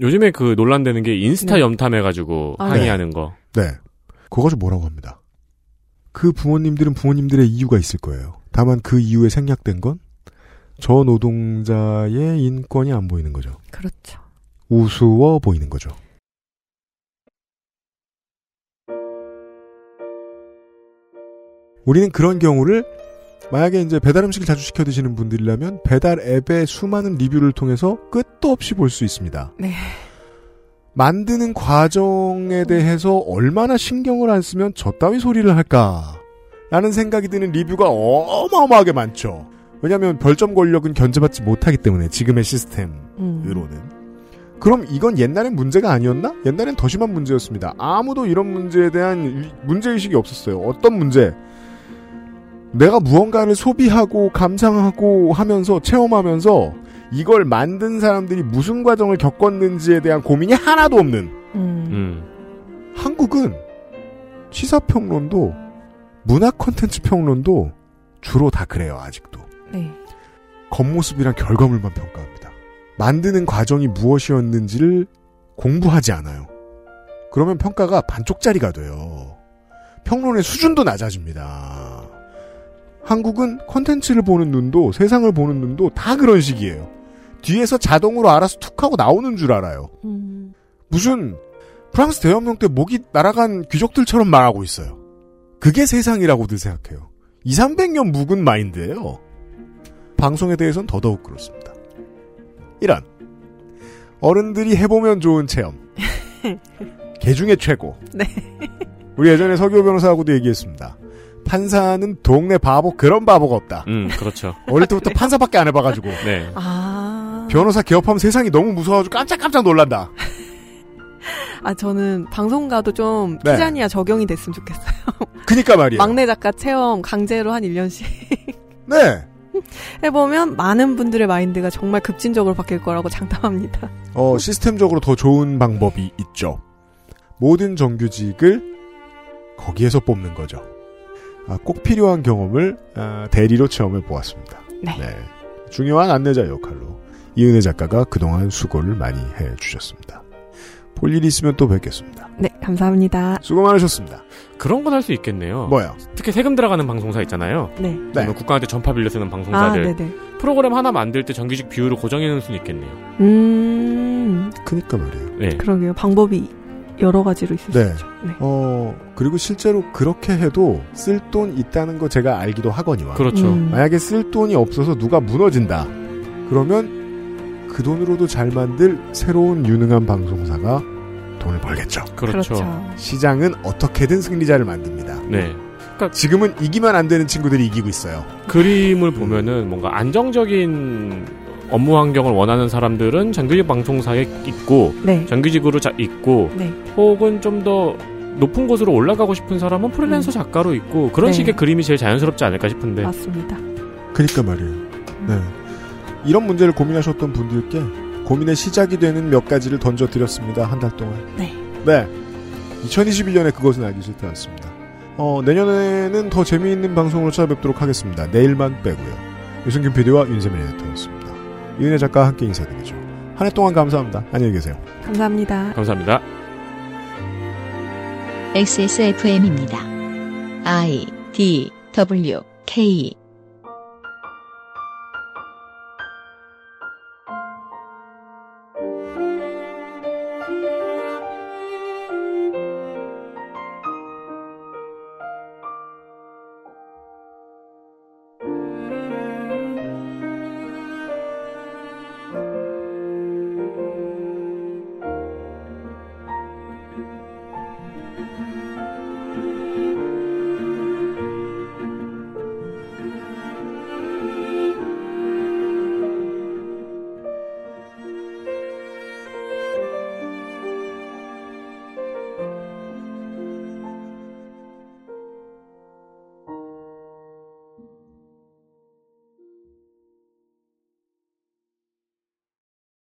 요즘에 그 논란되는 게 인스타 네. 염탐해가지고 아, 항의하는 거. 네. 그거 가지고 뭐라고 합니다. 그 부모님들은 부모님들의 이유가 있을 거예요. 다만 그 이유에 생략된 건 저 노동자의 인권이 안 보이는 거죠. 그렇죠. 우스워 보이는 거죠. 우리는 그런 경우를 만약에 이제 배달 음식을 자주 시켜 드시는 분들이라면 배달 앱의 수많은 리뷰를 통해서 끝도 없이 볼 수 있습니다. 네. 만드는 과정에 대해서 얼마나 신경을 안 쓰면 저 따위 소리를 할까? 라는 생각이 드는 리뷰가 어마어마하게 많죠. 왜냐하면 별점 권력은 견제받지 못하기 때문에 지금의 시스템으로는. 그럼 이건 옛날엔 문제가 아니었나? 옛날엔 더 심한 문제였습니다. 아무도 이런 문제에 대한 문제의식이 없었어요. 어떤 문제? 내가 무언가를 소비하고 감상하고 하면서 체험하면서 이걸 만든 사람들이 무슨 과정을 겪었는지에 대한 고민이 하나도 없는 음. 한국은 시사평론도 문화 콘텐츠 평론도 주로 다 그래요 아직도. 네. 겉모습이랑 결과물만 평가합니다. 만드는 과정이 무엇이었는지를 공부하지 않아요. 그러면 평가가 반쪽짜리가 돼요. 평론의 수준도 낮아집니다 한국은 콘텐츠를 보는 눈도 세상을 보는 눈도 다 그런 식이에요 뒤에서 자동으로 알아서 툭 하고 나오는 줄 알아요 무슨 프랑스 대혁명 때 목이 날아간 귀족들처럼 말하고 있어요. 그게 세상이라고들 생각해요. 2, 300년 묵은 마인드예요. 방송에 대해서는 더더욱 그렇습니다. 이런 어른들이 해보면 좋은 체험. 개 중에 최고. 네. 우리 예전에 서기호 변호사하고도 얘기했습니다. 판사는 동네 바보 그런 바보가 없다. 음, 그렇죠. 어릴 때부터 판사밖에 안 해봐가지고. 네. 아. 변호사 개업하면 세상이 너무 무서워가지고 깜짝깜짝 놀란다. 아, 저는 방송가도 좀 네. 키자니아 적용이 됐으면 좋겠어요. 그니까 말이에요. 막내 작가 체험 강제로 한 1년씩 네. 해보면 많은 분들의 마인드가 정말 급진적으로 바뀔 거라고 장담합니다. 어, 시스템적으로 더 좋은 방법이 있죠. 모든 정규직을 거기에서 뽑는 거죠. 아, 꼭 필요한 경험을 아, 대리로 체험해 보았습니다. 네. 중요한 안내자 역할로 이은혜 작가가 그동안 수고를 많이 해 주셨습니다. 볼일 있으면 또 뵙겠습니다. 네, 감사합니다. 수고 많으셨습니다. 그런 건 할 수 있겠네요. 뭐요? 특히 세금 들어가는 방송사 있잖아요. 네. 아니면 국가한테 전파 빌려 쓰는 아, 방송사들. 네네. 프로그램 하나 만들 때 정규직 비율을 고정해 놓을 수는 있겠네요. 음, 그니까 말이에요. 네. 그러게요. 방법이 여러 가지로 있을 수 네. 있죠. 네. 어, 그리고 실제로 그렇게 해도 쓸 돈 있다는 거 제가 알기도 하거니와. 그렇죠. 음. 만약에 쓸 돈이 없어서 누가 무너진다. 그러면 그 돈으로도 잘 만들 새로운 유능한 방송사가 돈을 벌겠죠. 그렇죠. 시장은 어떻게든 승리자를 만듭니다. 네. 지금은 이기면 안 되는 친구들이 이기고 있어요. 그림을 보면은 뭔가 안정적인 업무 환경을 원하는 사람들은 정규직 방송사에 있고 네. 정규직으로 자, 있고 네. 혹은 좀 더 높은 곳으로 올라가고 싶은 사람은 프리랜서 작가로 있고 그런 네. 식의 그림이 제일 자연스럽지 않을까 싶은데 맞습니다. 그니까 말이에요. 네. 이런 문제를 고민하셨던 분들께 고민의 시작이 되는 몇 가지를 던져드렸습니다. 한 달 동안. 네. 네. 2021년에 그것은 알기 싫다였습니다. 어, 내년에는 더 재미있는 방송으로 찾아뵙도록 하겠습니다. 내일만 빼고요. 유승균 PD와 윤세민 에디터였습니다. 이은혜 작가와 함께 인사드리죠. 한 해 동안 감사합니다. 안녕히 계세요. 감사합니다. 감사합니다. XSFM입니다. I D W K